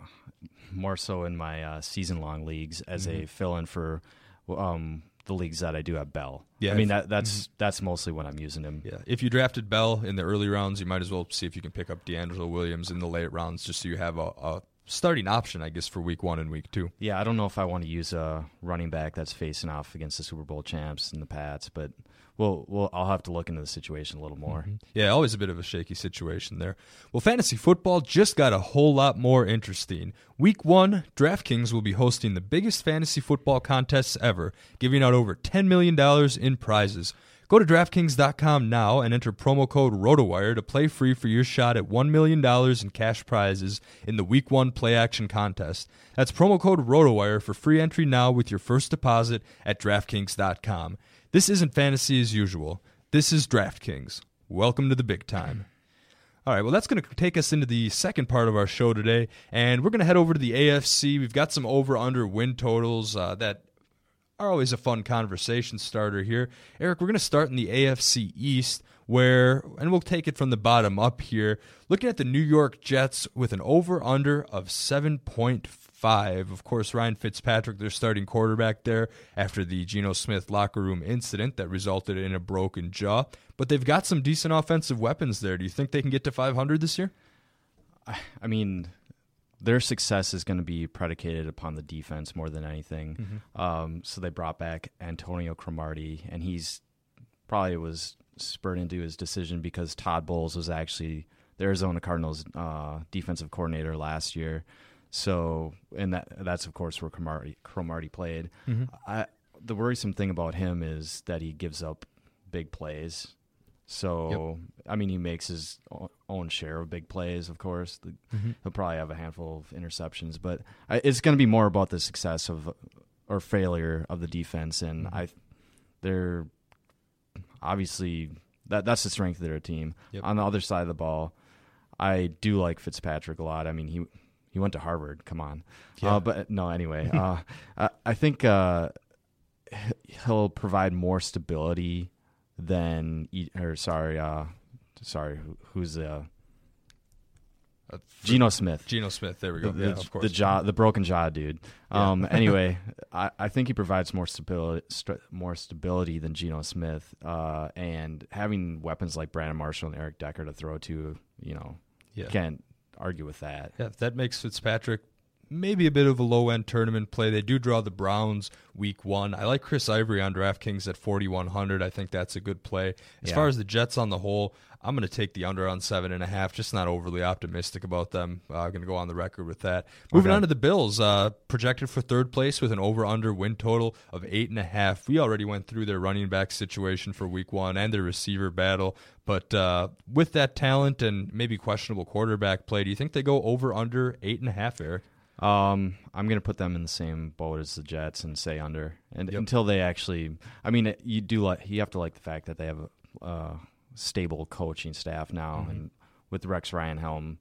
more so in my uh, season long leagues as mm-hmm. a fill in for um, the leagues that I do have Bell. Yeah, I mean that that's mm-hmm. that's mostly when I'm using him. Yeah, if you drafted Bell in the early rounds, you might as well see if you can pick up DeAngelo Williams in the late rounds, just so you have a, a starting option, I guess, for week one and week two. Yeah, I don't know if I want to use a running back that's facing off against the Super Bowl champs and the Pats, but well, well, I'll have to look into the situation a little more. Mm-hmm. Yeah, always a bit of a shaky situation there. Well, fantasy football just got a whole lot more interesting. Week one, DraftKings will be hosting the biggest fantasy football contests ever, giving out over $10 million in prizes. Go to DraftKings.com now and enter promo code ROTOWIRE to play free for your shot at $1 million in cash prizes in the Week 1 Play Action Contest. That's promo code ROTOWIRE for free entry now with your first deposit at DraftKings.com. This isn't fantasy as usual. This is DraftKings. Welcome to the big time. All right, well, that's going to take us into the second part of our show today, and we're going to head over to the AFC. We've got some over under win totals uh, that are always a fun conversation starter here. Eric, we're going to start in the AFC East, where, and we'll take it from the bottom up here, looking at the New York Jets with an over under of 7.5. Of course, Ryan Fitzpatrick, their starting quarterback there after the Geno Smith locker room incident that resulted in a broken jaw. But they've got some decent offensive weapons there. Do you think they can get to 500 this year? I mean, their success is going to be predicated upon the defense more than anything. Mm-hmm. Um, so they brought back Antonio Cromartie, and he's probably was spurred into his decision because Todd Bowles was actually the Arizona Cardinals uh, defensive coordinator last year. So, and that that's of course where Cromartie, Cromartie played. Mm-hmm. I, the worrisome thing about him is that he gives up big plays. So yep. I mean, he makes his own share of big plays. Of course, mm-hmm. he'll probably have a handful of interceptions, but it's going to be more about the success of or failure of the defense. And mm-hmm. I, they're obviously that that's the strength of their team. Yep. On the other side of the ball, I do like Fitzpatrick a lot. I mean, he he went to Harvard. Come on, yeah. uh, but no. Anyway, uh, I, I, think uh, he'll provide more stability than or sorry, uh, sorry, who's the uh, Geno Smith. Geno Smith. There we go. The, yeah, of course. The jaw, the broken jaw, dude. Um, yeah. anyway, I, I think he provides more stability, st- more stability than Geno Smith, uh, and having weapons like Brandon Marshall and Eric Decker to throw to, you know, yeah. can't argue with that. Yeah, that makes Fitzpatrick maybe a bit of a low end tournament play. They do draw the Browns week one. I like Chris Ivory on DraftKings at 4,100. I think that's a good play. As yeah. far as the Jets on the whole, I'm going to take the under on seven and a half. Just not overly optimistic about them. I'm uh, going to go on the record with that. Moving okay. on to the Bills, uh, projected for third place with an over/under win total of eight and a half. We already went through their running back situation for Week One and their receiver battle, but uh, with that talent and maybe questionable quarterback play, do you think they go over/under eight and a half, Eric? Um, I'm gonna put them in the same boat as the Jets and say under, and yep. until they actually, I mean, you do like you have to like the fact that they have a uh, stable coaching staff now, mm-hmm. and with Rex Ryan helm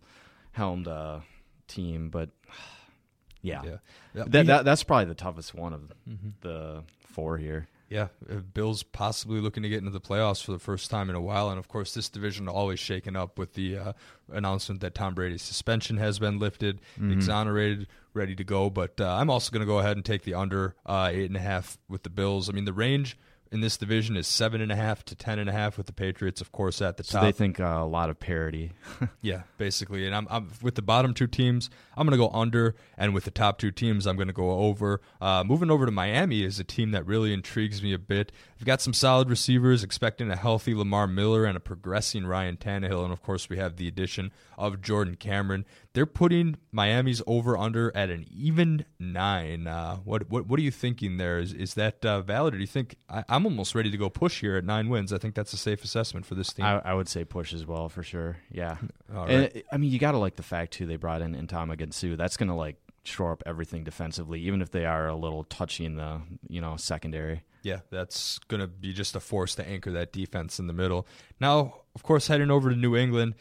helmed uh, team, but yeah, yeah. That, that, that's probably the toughest one of mm-hmm. the four here. Yeah, uh, Bills possibly looking to get into the playoffs for the first time in a while, and of course, this division always shaken up with the uh, announcement that Tom Brady's suspension has been lifted, mm-hmm. exonerated, ready to go. But uh, I'm also going to go ahead and take the under uh, eight and a half with the Bills. I mean, the range in this division is seven and a half to ten and a half with the Patriots, of course, at the so top. They think uh, a lot of parity. yeah, basically. And I'm, I'm, with the bottom two teams. I'm going to go under, and with the top two teams, I'm going to go over. Uh, moving over to Miami is a team that really intrigues me a bit. We've got some solid receivers, expecting a healthy Lamar Miller and a progressing Ryan Tannehill, and of course, we have the addition of Jordan Cameron. They're putting Miami's over under at an even nine. Uh, what what what are you thinking there? Is is that uh, valid, or do you think I, am almost ready to go push here at nine wins? I think that's a safe assessment for this team. I, I would say push as well for sure. Yeah, and I mean you got to like the fact too they brought in Ndamukong Suh. That's gonna like shore up everything defensively, even if they are a little touchy in the you know secondary. Yeah, that's going to be just a force to anchor that defense in the middle. Now, of course, heading over to New England,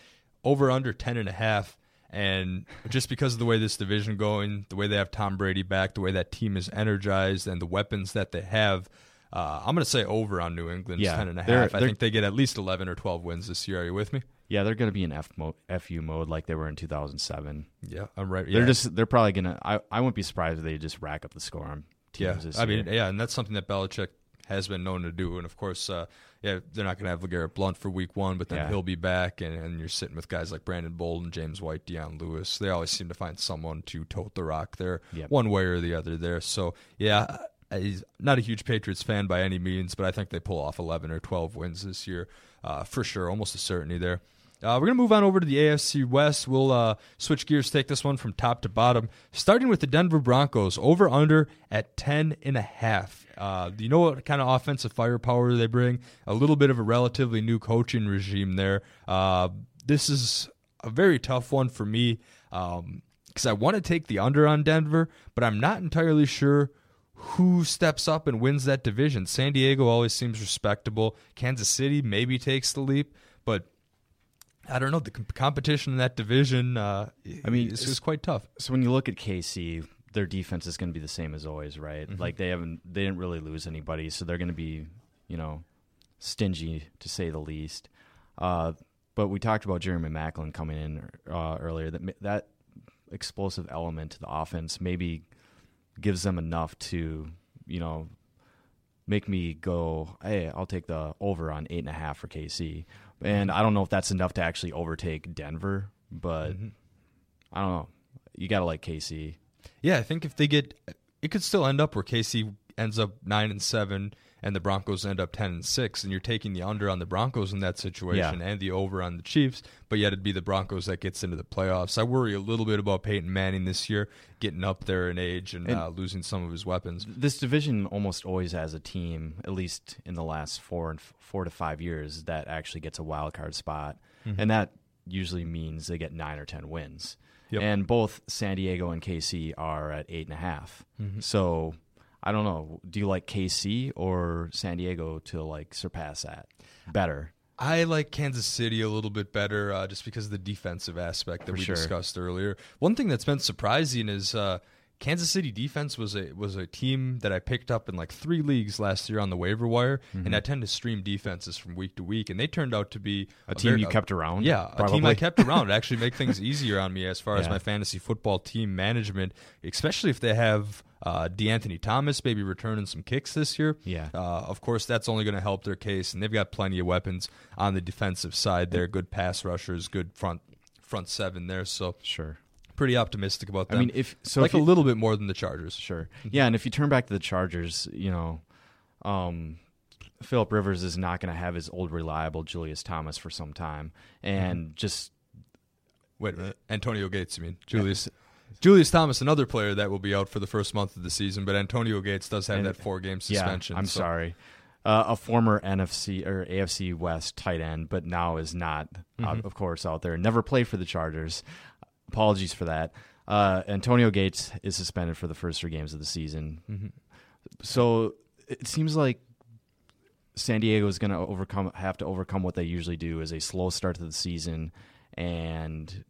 over under ten and a half And just because of the way this division going, the way they have Tom Brady back, the way that team is energized, and the weapons that they have, uh, I'm going to say over on New England, Yeah, ten and a they're- half. I think they get at least 11 or 12 wins this year. Are you with me? Yeah, they're going to be in F mode, FU mode like they were in 2007. Yeah, I'm right. They're just they're probably going to. I I wouldn't be surprised if they just rack up the score on Yeah, teams this I mean, yeah, and that's something that Belichick has been known to do. And of course, uh, yeah, they're not going to have LeGarrette Blount for Week One, but then Yeah. he'll be back, and, and you're sitting with guys like Brandon Bolden, James White, Dion Lewis. They always seem to find someone to tote the rock there, Yep. one way or the other. There, so yeah. He's not a huge Patriots fan by any means, but I think they pull off 11 or 12 wins this year uh, for sure, almost a certainty there. Uh, we're going to move on over to the AFC West. We'll uh, switch gears, take this one from top to bottom, starting with the Denver Broncos, over under at 10 and a half. Uh, you know what kind of offensive firepower they bring? A little bit of a relatively new coaching regime there. Uh, this is a very tough one for me because I want to take the under on Denver, but I'm not entirely sure who steps up and wins that division. San Diego always seems respectable. Kansas City maybe takes the leap, but I don't know. The com- competition in that division, uh, I mean, it's, it's quite tough. So when you look at KC, their defense is going to be the same as always, right? Mm-hmm. Like they haven't, they didn't really lose anybody, so they're going to be, you know, stingy to say the least. Uh, but we talked about Jeremy Maclin coming in uh, earlier. That that explosive element to the offense maybe gives them enough to, you know, make me go, hey, I'll take the over on eight and a half for KC. And I don't know if that's enough to actually overtake Denver, but mm-hmm. I don't know. You got to like KC. Yeah, I think if they get, it could still end up where KC ends up nine and seven, and the Broncos end up ten and six, and you're taking the under on the Broncos in that situation, Yeah. and the over on the Chiefs. But yet it'd be the Broncos that gets into the playoffs. I worry a little bit about Peyton Manning this year, getting up there in age and, And- uh, losing some of his weapons. This division almost always has a team, at least in the last four and four to five years, that actually gets a wild card spot, and that usually means they get nine or ten wins. Yep. And both San Diego and KC are at eight and a half. So I don't know. Do you like KC or San Diego to like surpass that better? I like Kansas City a little bit better uh, just because of the defensive aspect that For we sure. discussed earlier. One thing that's been surprising is uh, Kansas City defense was a was a team that I picked up in like three leagues last year on the waiver wire, and I tend to stream defenses from week to week, and they turned out to be Mm-hmm. A team very- you kept around, Yeah, a team probably? I kept around to actually make things easier on me as far as my fantasy football team management, especially if they have. Uh, De'Anthony Thomas maybe returning some kicks this year. Yeah. Uh, of course, that's only going to help their case, and they've got plenty of weapons on the defensive side. There, good pass rushers, good front front seven there. So Sure. pretty optimistic about that. I mean, if so, like if you, a little bit more than the Chargers. Sure. Yeah, and if you turn back to the Chargers, you know, um, Philip Rivers is not going to have his old reliable Julius Thomas for some time, and just Wait a minute, Antonio Gates. I mean Julius? Julius Thomas, another player that will be out for the first month of the season, but Antonio Gates does have And- that four game suspension. Yeah, I'm so- sorry. Uh, a former NFC or AFC West tight end, but now is not, uh, Mm-hmm. of course, out there. Never played for the Chargers. Apologies for that. Uh, Antonio Gates is suspended for the first three games of the season. Mm-hmm. So it seems like San Diego is going to overcome, have to overcome what they usually do is a slow start to the season, and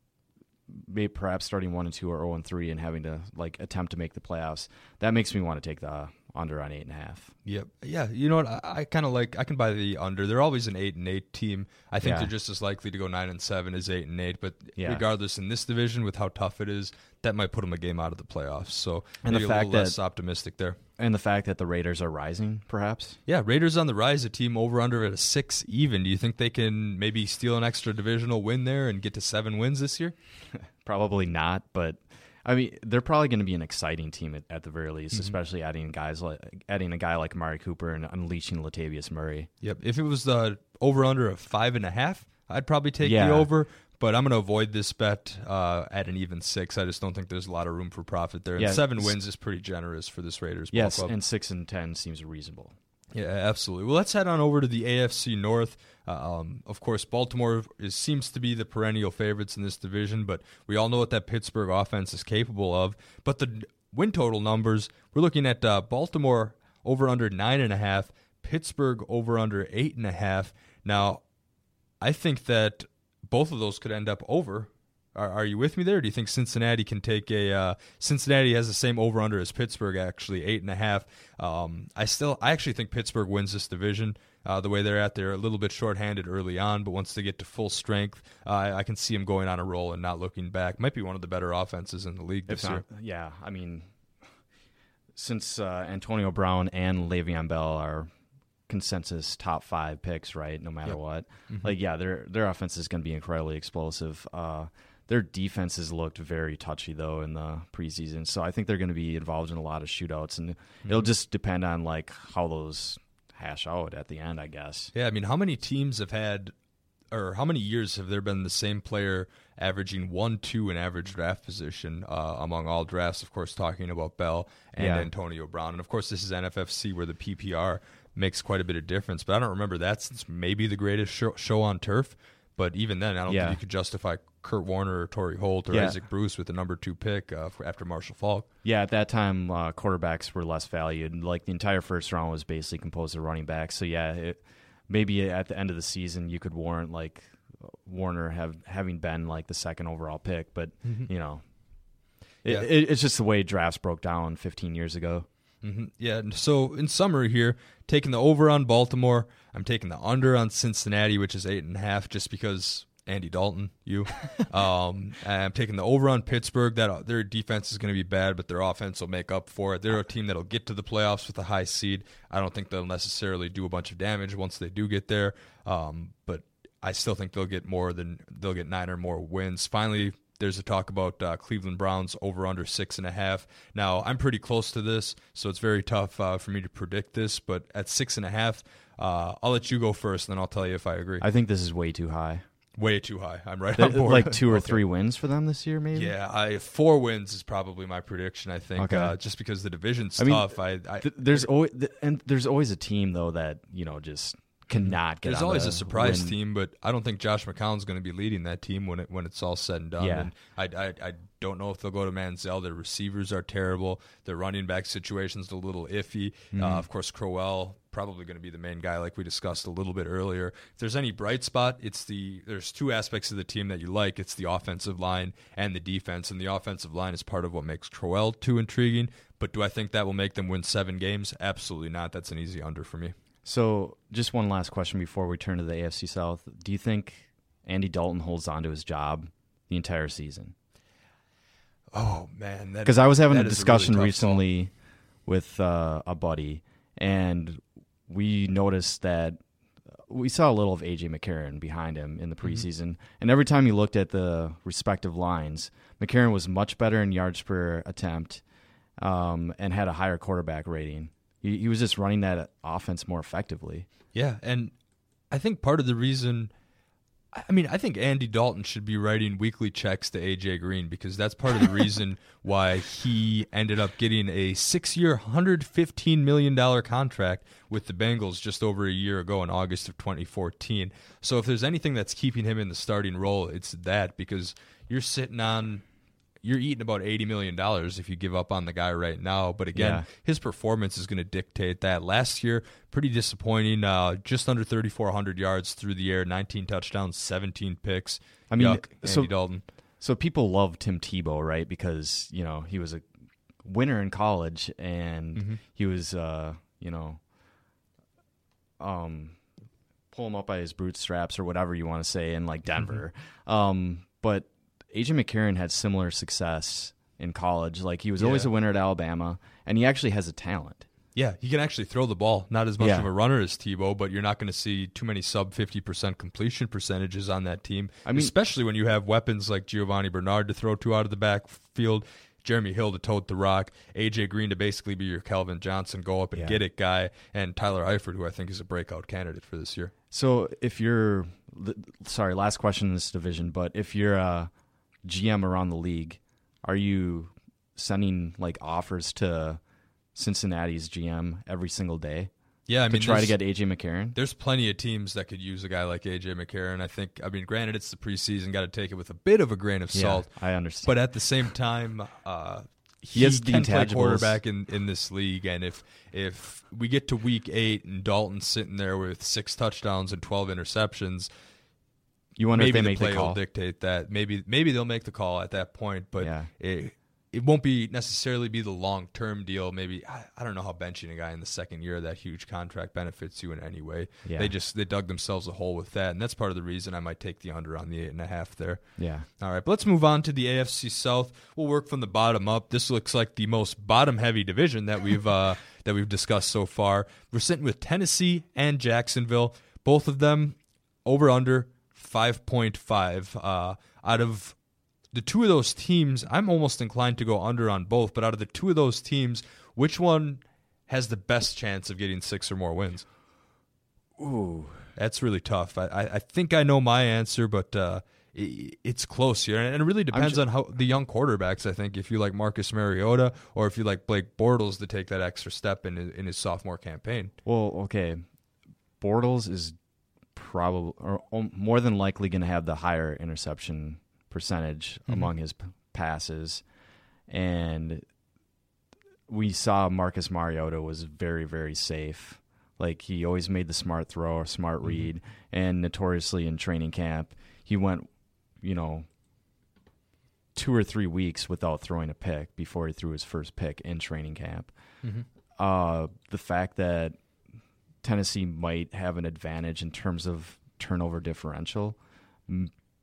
maybe perhaps starting one and two or zero and three and having to like attempt to make the playoffs. That makes me want to take the under on eight and a half. Yep. Yeah. You know what? I, I kind of like. I can buy the under. They're always an eight and eight team. I think Yeah. they're just as likely to go nine and seven as eight and eight. But Yeah. regardless, in this division, with how tough it is, that might put them a game out of the playoffs. So And the maybe a fact little less that- optimistic there. And the fact that the Raiders are rising, perhaps. Yeah, Raiders on the rise. A team over under at a six even. Do you think they can maybe steal an extra divisional win there and get to seven wins this year? Probably not, but I mean, they're probably going to be an exciting team at, at the very least, Mm-hmm. especially adding guys like adding a guy like Amari Cooper and unleashing Latavius Murray. Yep. If it was the over under of five and a half, I'd probably take Yeah. the over. But I'm going to avoid this bet uh, at an even six. I just don't think there's a lot of room for profit there. And Yeah, seven wins is pretty generous for this Raiders Yes, club. and six and ten seems reasonable. Yeah, absolutely. Well, let's head on over to the AFC North. Uh, um, of course, Baltimore is, seems to be the perennial favorites in this division, but we all know what that Pittsburgh offense is capable of. But the win total numbers, we're looking at uh, Baltimore over under nine and a half, Pittsburgh over under eight and a half. Now, I think that both of those could end up over Are, are you with me there? do you think Cincinnati can take a? Uh, Cincinnati has the same over under as Pittsburgh, actually eight and a half. Um, I still, I actually think Pittsburgh wins this division. Uh, the way they're at, they're a little bit shorthanded early on, but once they get to full strength, uh, I, I, can see them going on a roll and not looking back. Might be one of the better offenses in the league this not, year. Yeah, I mean, since uh, Antonio Brown and Le'Veon Bell are consensus top five picks, right? No matter yep. what, mm-hmm. like yeah, their their offense is going to be incredibly explosive. Uh, their defenses looked very touchy though in the preseason, so I think they're going to be involved in a lot of shootouts, and mm-hmm. it'll just depend on like how those hash out at the end, I guess. Yeah, I mean, how many teams have had, or how many years have there been the same player averaging one, two in average draft position uh, among all drafts? Of course, talking about Bell and yeah. Antonio Brown, and of course, this is NFFC where the PPR makes quite a bit of difference. But I don't remember that since maybe the greatest show, show on turf. But even then, I don't yeah. think you could justify Kurt Warner or Torry Holt or yeah. Isaac Bruce with the number two pick uh, after Marshall Faulk. Yeah, at that time, uh, quarterbacks were less valued. Like the entire first round was basically composed of running backs. So yeah, it, maybe at the end of the season you could warrant like Warner have having been like the second overall pick, but mm-hmm. you know, it, yeah. it, it's just the way drafts broke down 15 years ago. Mm-hmm. Yeah. So in summary, here taking the over on Baltimore, I'm taking the under on Cincinnati, which is eight and a half, just because Andy Dalton, you. um, I'm taking the over on Pittsburgh. That uh, their defense is going to be bad, but their offense will make up for it. They're a team that'll get to the playoffs with a high seed. I don't think they'll necessarily do a bunch of damage once they do get there, um, but I still think they'll get more than they'll get nine or more wins. Finally, there's a talk about uh, Cleveland Browns over under six and a half. Now I'm pretty close to this, so it's very tough uh, for me to predict this. But at six and a half, uh, I'll let you go first, and then I'll tell you if I agree. I think this is way too high. Way too high. I'm right. On board. Like two or okay. three wins for them this year, maybe. Yeah, I four wins is probably my prediction. I think, okay. uh, just because the division's I mean, tough. I, I th- there's always and there's always a team though that you know just cannot get. There's always the a surprise win. team, but I don't think Josh McCown's going to be leading that team when it when it's all said and done. Yeah. And I, I, I don't know if they'll go to Manziel. Their receivers are terrible. Their running back situation's a little iffy. Mm. Uh, of course, Crowell probably going to be the main guy, like we discussed a little bit earlier. If there's any bright spot, it's the there's two aspects of the team that you like. It's the offensive line and the defense, and the offensive line is part of what makes Crowell too intriguing. But do I think that will make them win seven games? Absolutely not. That's an easy under for me. So, just one last question before we turn to the AFC South. Do you think Andy Dalton holds on to his job the entire season? Oh man, because I was having a discussion really recently with uh, a buddy, and we noticed that we saw a little of AJ McCarron behind him in the mm-hmm. preseason, mm-hmm. and every time you looked at the respective lines, McCarron was much better in yards per attempt um, and had a higher quarterback rating. He, he was just running that offense more effectively. Yeah, and I think part of the reason I mean, I think Andy Dalton should be writing weekly checks to AJ Green because that's part of the reason why he ended up getting a six-year, $115 million contract with the Bengals just over a year ago in August of 2014. So if there's anything that's keeping him in the starting role, it's that because you're sitting on you're eating about eighty million dollars if you give up on the guy right now. But again, yeah. his performance is going to dictate that. Last year, pretty disappointing. Uh, just under thirty four hundred yards through the air, nineteen touchdowns, seventeen picks. I mean, Yuck, so, Andy Dalton. So people love Tim Tebow, right? Because you know he was a winner in college, and mm-hmm. he was, uh, you know, um, pull him up by his bootstraps or whatever you want to say in like Denver. Mm-hmm. Um, but AJ McCarron had similar success in college. Like he was yeah. always a winner at Alabama, and he actually has a talent. Yeah, he can actually throw the ball. Not as much yeah. of a runner as Tebow, but you're not going to see too many sub 50% completion percentages on that team. I mean, especially when you have weapons like Giovani Bernard to throw to out of the backfield, Jeremy Hill to tote the rock, AJ Green to basically be your Calvin Johnson go up and yeah. get it guy, and Tyler Eifert, who I think is a breakout candidate for this year. So if you're, sorry, last question in this division, but if you're uh, GM around the league, are you sending like offers to Cincinnati's GM every single day? Yeah, I to mean, try to get AJ McCarron. There's plenty of teams that could use a guy like AJ McCarron. I think. I mean, granted, it's the preseason; got to take it with a bit of a grain of salt. Yeah, I understand. But at the same time, uh, he, he can play quarterback in, in this league, and if if we get to week eight and Dalton's sitting there with six touchdowns and twelve interceptions, You wonder maybe if they the make the play will call. dictate that. Maybe maybe they'll make the call at that point, but Yeah. it it won't be necessarily be the long term deal. Maybe I, I don't know how benching a guy in the second year of that huge contract benefits you in any way. Yeah. They just they dug themselves a hole with that, and that's part of the reason I might take the under on the eight and a half there. Yeah. All right, but let's move on to the AFC South. We'll work from the bottom up. This looks like the most bottom-heavy division that we've uh, that we've discussed so far. We're sitting with Tennessee and Jacksonville, both of them over under five point five. Uh, out of the two of those teams, I'm almost inclined to go under on both. But out of the two of those teams, which one has the best chance of getting six or more wins? Ooh, That's really tough. I, I, I think I know my answer, but uh, it's close here, and it really depends ju- on how the young quarterbacks. I think if you like Marcus Mariota or if you like Blake Bortles to take that extra step in in his sophomore campaign. Well, okay. Bortles is probably or more than likely going to have the higher interception percentage Mm-hmm. among his p- passes, and we saw Marcus Mariota was very very safe. Like he always made the smart throw or Mm-hmm. smart read, and notoriously in training camp he went, you know, two or three weeks without throwing a pick before he threw his first pick in training camp. Uh, the fact that Tennessee might have an advantage in terms of turnover differential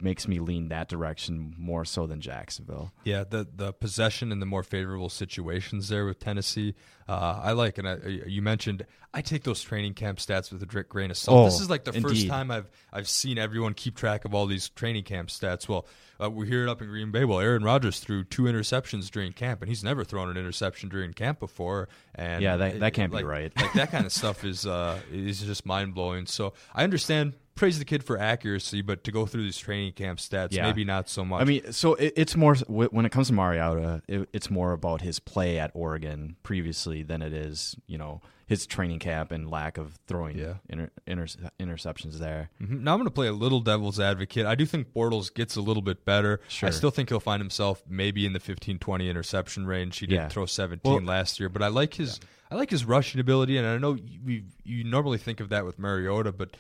makes me lean that direction more so than Jacksonville. Yeah, the the possession and the more favorable situations there with Tennessee, uh, I like. And I, you mentioned I take those training camp stats with a grain of salt. Oh, this is like the first time I've I've seen everyone keep track of all these training camp stats. Well, uh, we hear it up in Green Bay. Well, Aaron Rodgers threw two interceptions during camp, and he's never thrown an interception during camp before. And Yeah, that- that can't be like- right. like that kind of stuff is uh, is just mind blowing. So I understand. Praise the kid for accuracy, but to go through these training camp stats, Yeah. maybe not so much. I mean, so it, it's more when it comes to Mariota, it, it's more about his play at Oregon previously than it is, you know, his training camp and lack of throwing Yeah. inter, inter, interceptions there. Mhm. Now I'm going to play a little devil's advocate. I do think Bortles gets a little bit better. Sure. I still think he'll find himself maybe in the 15-20 interception range. He did Yeah. throw 17 Well- last year, but I like his I like his rushing ability, and I know you, you normally think of that with Mariota, but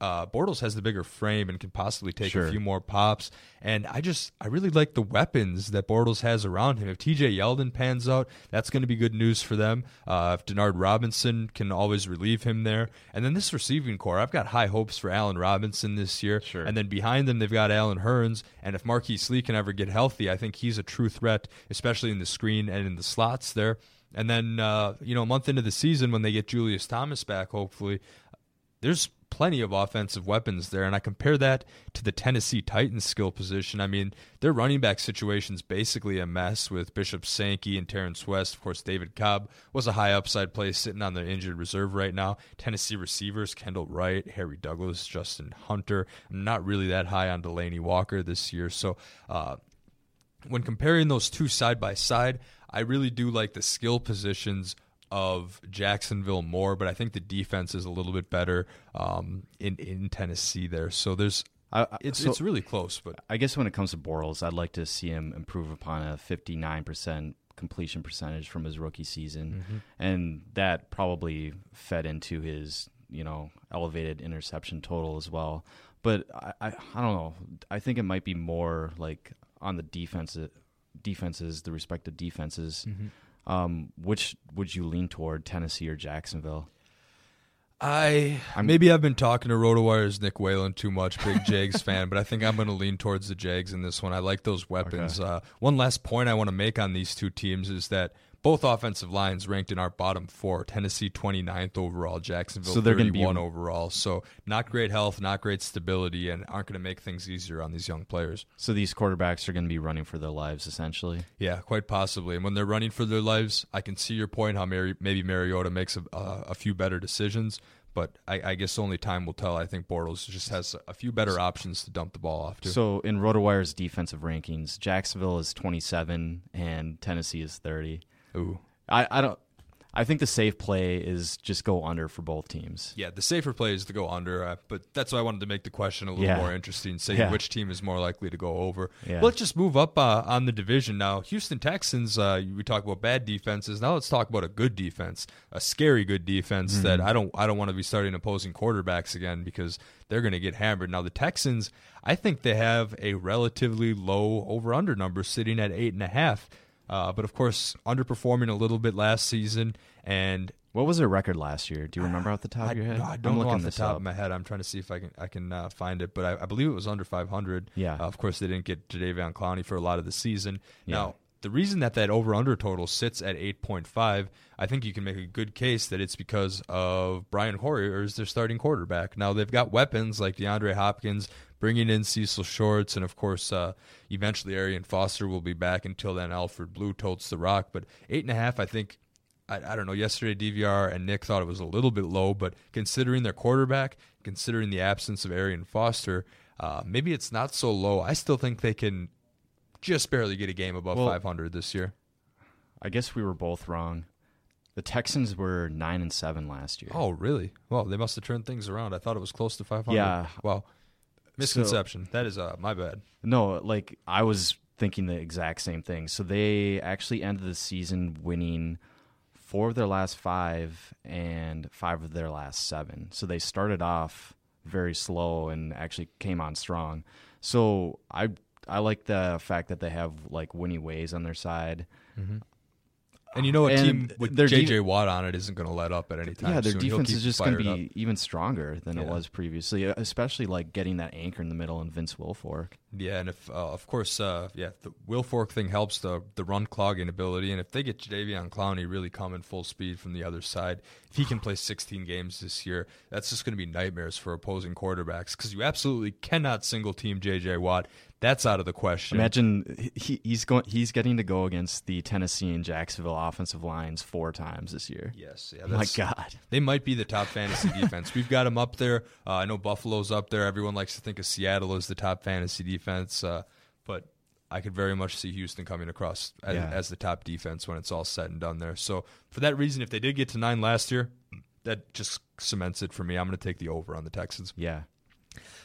uh, Bortles has the bigger frame and can possibly take Sure. a few more pops. And I just I really like the weapons that Bortles has around him. If T.J. Yeldon pans out, that's going to be good news for them. Uh, if Denard Robinson can always relieve him there, and then this receiving corps, I've got high hopes for Allen Robinson this year. Sure. And then behind them, they've got Allen Hurns. And if Marqise Lee can ever get healthy, I think he's a true threat, especially in the screen and in the slots there. And then, uh, you know, a month into the season, when they get Julius Thomas back, hopefully, there's plenty of offensive weapons there. And I compare that to the Tennessee Titans skill position. I mean, their running back situation's basically a mess with Bishop Sankey and Terrance West. Of course, David Cobb was a high upside play sitting on the injured reserve right now. Tennessee receivers, Kendall Wright, Harry Douglas, Justin Hunter. I'm not really that high on Delanie Walker this year. So, uh, when comparing those two side by side, I really do like the skill positions of Jacksonville more, but I think the defense is a little bit better um, in in Tennessee there. So there's I- I- it's so- it's really close, but I guess when it comes to Bortles, I'd like to see him improve upon a 59% completion percentage from his rookie season. Mm-hmm. And that probably fed into his, you know, elevated interception total as well. But I, I, I don't know. I think it might be more like on the defense, defenses, the respective defenses. Mm-hmm. Um, which would you lean toward, Tennessee or Jacksonville? I maybe I've been talking to RotoWire's Nick Whalen too much, big Jags fan, but I think I'm going to lean towards the Jags in this one. I like those weapons. Uh, one last point I want to make on these two teams is that both offensive lines ranked in our bottom four. Tennessee 29th overall, Jacksonville So they're gonna be- 31 overall. So not great health, not great stability, and aren't going to make things easier on these young players. So these quarterbacks are going to be running for their lives, essentially. Yeah, quite possibly. And when they're running for their lives, I can see your point how Mary, maybe Mariota makes a, uh, a few better decisions. But I, I guess only time will tell. I think Bortles just has a few better options to dump the ball off to. So in RotoWire's defensive rankings, Jacksonville is 27 and Tennessee is 30. Ooh. I, I don't I think the safe play is just go under for both teams. Yeah, the safer play is to go under, uh, but that's why I wanted to make the question a little Yeah. more interesting, say Yeah. which team is more likely to go over. Yeah. Let's just move up uh, on the division now. Houston Texans, uh, we talk about bad defenses. Now let's talk about a good defense, a scary good defense Mm-hmm. that I don't I don't want to be starting opposing quarterbacks again because they're going to get hammered. Now the Texans, I think they have a relatively low over under number sitting at eight and a half. Uh, but of course, underperforming a little bit last season, and What was their record last year? Do you remember off the top I, of your head? no, I don't I'm know looking off the top up. of my head. I'm trying to see if I can I can uh, find it, but I, I believe it was under 500. Yeah. Uh, of course, they didn't get Jadeveon Clowney for a lot of the season. Yeah. Now, the reason that that over under total sits at 8.5, I think you can make a good case that it's because of Brian Hoyer as their starting quarterback. Now they've got weapons like DeAndre Hopkins, bringing in Cecil Shorts, and of course, uh, eventually Arian Foster will be back. Until then, Alfred Blue totes the rock. But eight and a half, I think. I, I don't know. Yesterday, DVR and Nick thought it was a little bit low, but considering their quarterback, considering the absence of Arian Foster, uh, maybe it's not so low. I still think they can just barely get a game above Well- 500 this year. I guess we were both wrong. The Texans were nine and seven last year. Oh, really? Well, they must have turned things around. I thought it was close to 500. Yeah. Wow. Misconception. that is uh, my bad. No, like I was thinking the exact same thing. So they actually ended the season winning four of their last five and five of their last seven. So they started off very slow and actually came on strong. So I I like the fact that they have like Winnie Ways on their side. And you know, a And team with their J.J. def- Watt on it isn't going to let up at any time. yeah, their soon. Defense is just going to be up. even stronger than it was previously, especially like getting that anchor in the middle and Vince Wilfork. Yeah, and if uh, of course, uh, yeah, the Wilfork thing helps the the run clogging ability, and if they get Jadeveon Clowney really coming full speed from the other side, if he can play 16 games this year, that's just going to be nightmares for opposing quarterbacks because you absolutely cannot single team J.J. Watt. That's out of the question. Imagine he, he's going. He's getting to go against the Tennessee and Jacksonville offensive lines four times this year. Yes, yeah, my God. They might be the top fantasy defense. We've got them up there. Uh, I know Buffalo's up there. Everyone likes to think of Seattle as the top fantasy defense, uh, but I could very much see Houston coming across as, Yeah. as the top defense when it's all said and done there. So for that reason, if they did get to nine last year, that just cements it for me. I'm going to take the over on the Texans. Yeah.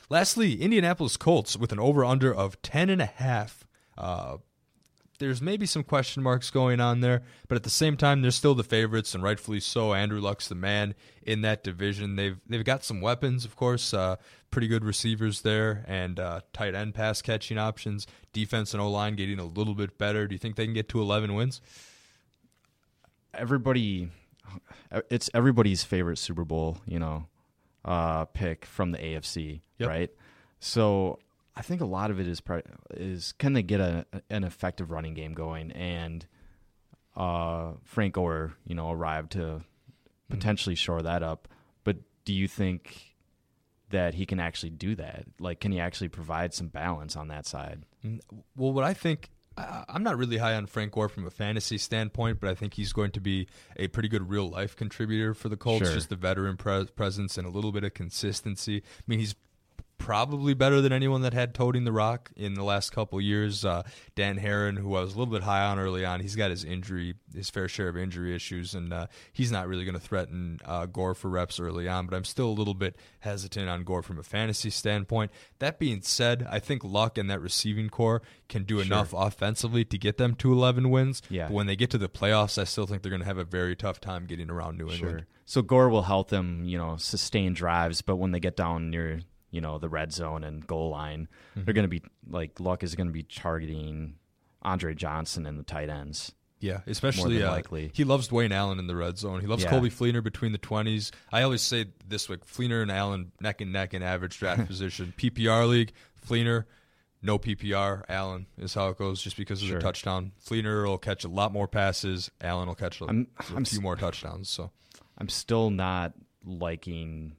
Lastly, Indianapolis Colts with an over/under of ten and a half. Uh, there's maybe some question marks going on there, but at the same time, they're still the favorites, and rightfully so. Andrew Luck's the man in that division. They've they've got some weapons, of course, uh, pretty good receivers there, and uh, tight end pass catching options. Defense and O line getting a little bit better. Do you think they can get to 11 wins? Everybody, it's everybody's favorite Super Bowl, you know, uh, pick from the AFC, Yep. right? So I think a lot of it is pri- is can they get a an effective running game going, and uh, Frank Gore, you know, arrived to potentially shore that up. But do you think that he can actually do that? Like, can he actually provide some balance on that side? Mm, Well, what I think, I'm not really high on Frank Gore from a fantasy standpoint, but I think he's going to be a pretty good real life contributor for the Colts. Sure. Just the veteran pre- presence and a little bit of consistency. I mean, he's probably better than anyone that had toting the rock in the last couple years. Uh, Dan Herron, who I was a little bit high on early on, he's got his injury, his fair share of injury issues, and uh, he's not really going to threaten uh, Gore for reps early on. But I'm still a little bit hesitant on Gore from a fantasy standpoint. That being said, I think Luck and that receiving corps can do enough offensively to get them to 11 wins. Yeah. But when they get to the playoffs, I still think they're going to have a very tough time getting around New England. Sure. So Gore will help them, you know, sustain drives, but when they get down near, you know, the red zone and goal line, Mm-hmm. they're going to be like Luck is going to be targeting Andre Johnson and the tight ends. Yeah, especially uh, likely. he loves Dwayne Allen in the red zone. He loves Yeah. Coby Fleener between the twenties. I always say this week: Fleener and Allen neck and neck in average draft position. PPR league, Fleener, no PPR. Allen is how it goes, just because of Sure. the touchdown. Fleener will catch a lot more passes. Allen will catch a, I'm- a I'm few more touchdowns. So I'm still not liking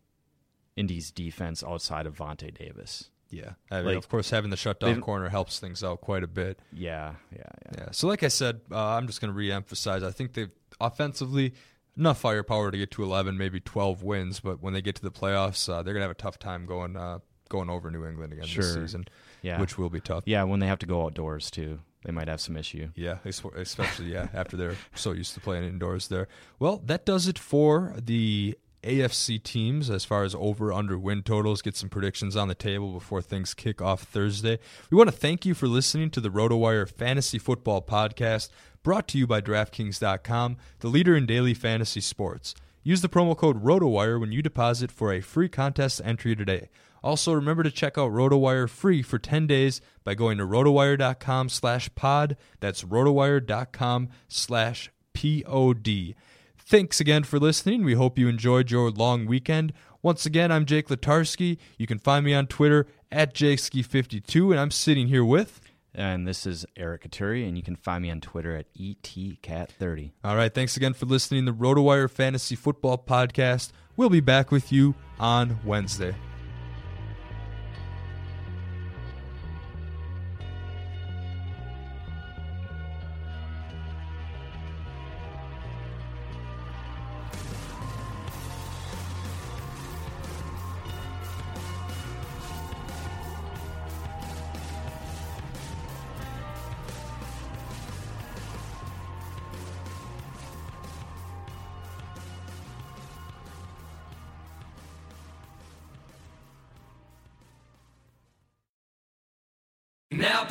Indy's defense outside of Vontae Davis. yeah, I mean, Like, of course, having the shutdown corner helps things out quite a bit. Yeah, yeah, yeah. Yeah. So, like I said, uh, I'm just going to re-emphasize. I think they've offensively enough firepower to get to 11, maybe 12 wins. But when they get to the playoffs, uh, they're going to have a tough time going uh, going over New England again this season, Yeah. which will be tough. Yeah, when they have to go outdoors too. they might have some issue. Yeah, especially yeah after they're so used to playing indoors there. Well, that does it for the AFC teams as far as over under win totals. Get some predictions on the table before things kick off Thursday. We want to thank you for listening to the RotoWire Fantasy Football Podcast, brought to you by DraftKings.com, the leader in daily fantasy sports. Use the promo code RotoWire when you deposit for a free contest entry today. Also, remember to check out RotoWire free for 10 days by going to rotowire.com slash pod. That's rotowire.com slash P-O-D. Thanks again for listening. We hope you enjoyed your long weekend. Once again, I'm Jake Letarski. You can find me on Twitter at JakeSki52, and I'm sitting here with... And this is Eric Caturia, and you can find me on Twitter at ETCat30. All right, thanks again for listening to the RotoWire Fantasy Football Podcast. We'll be back with you on Wednesday.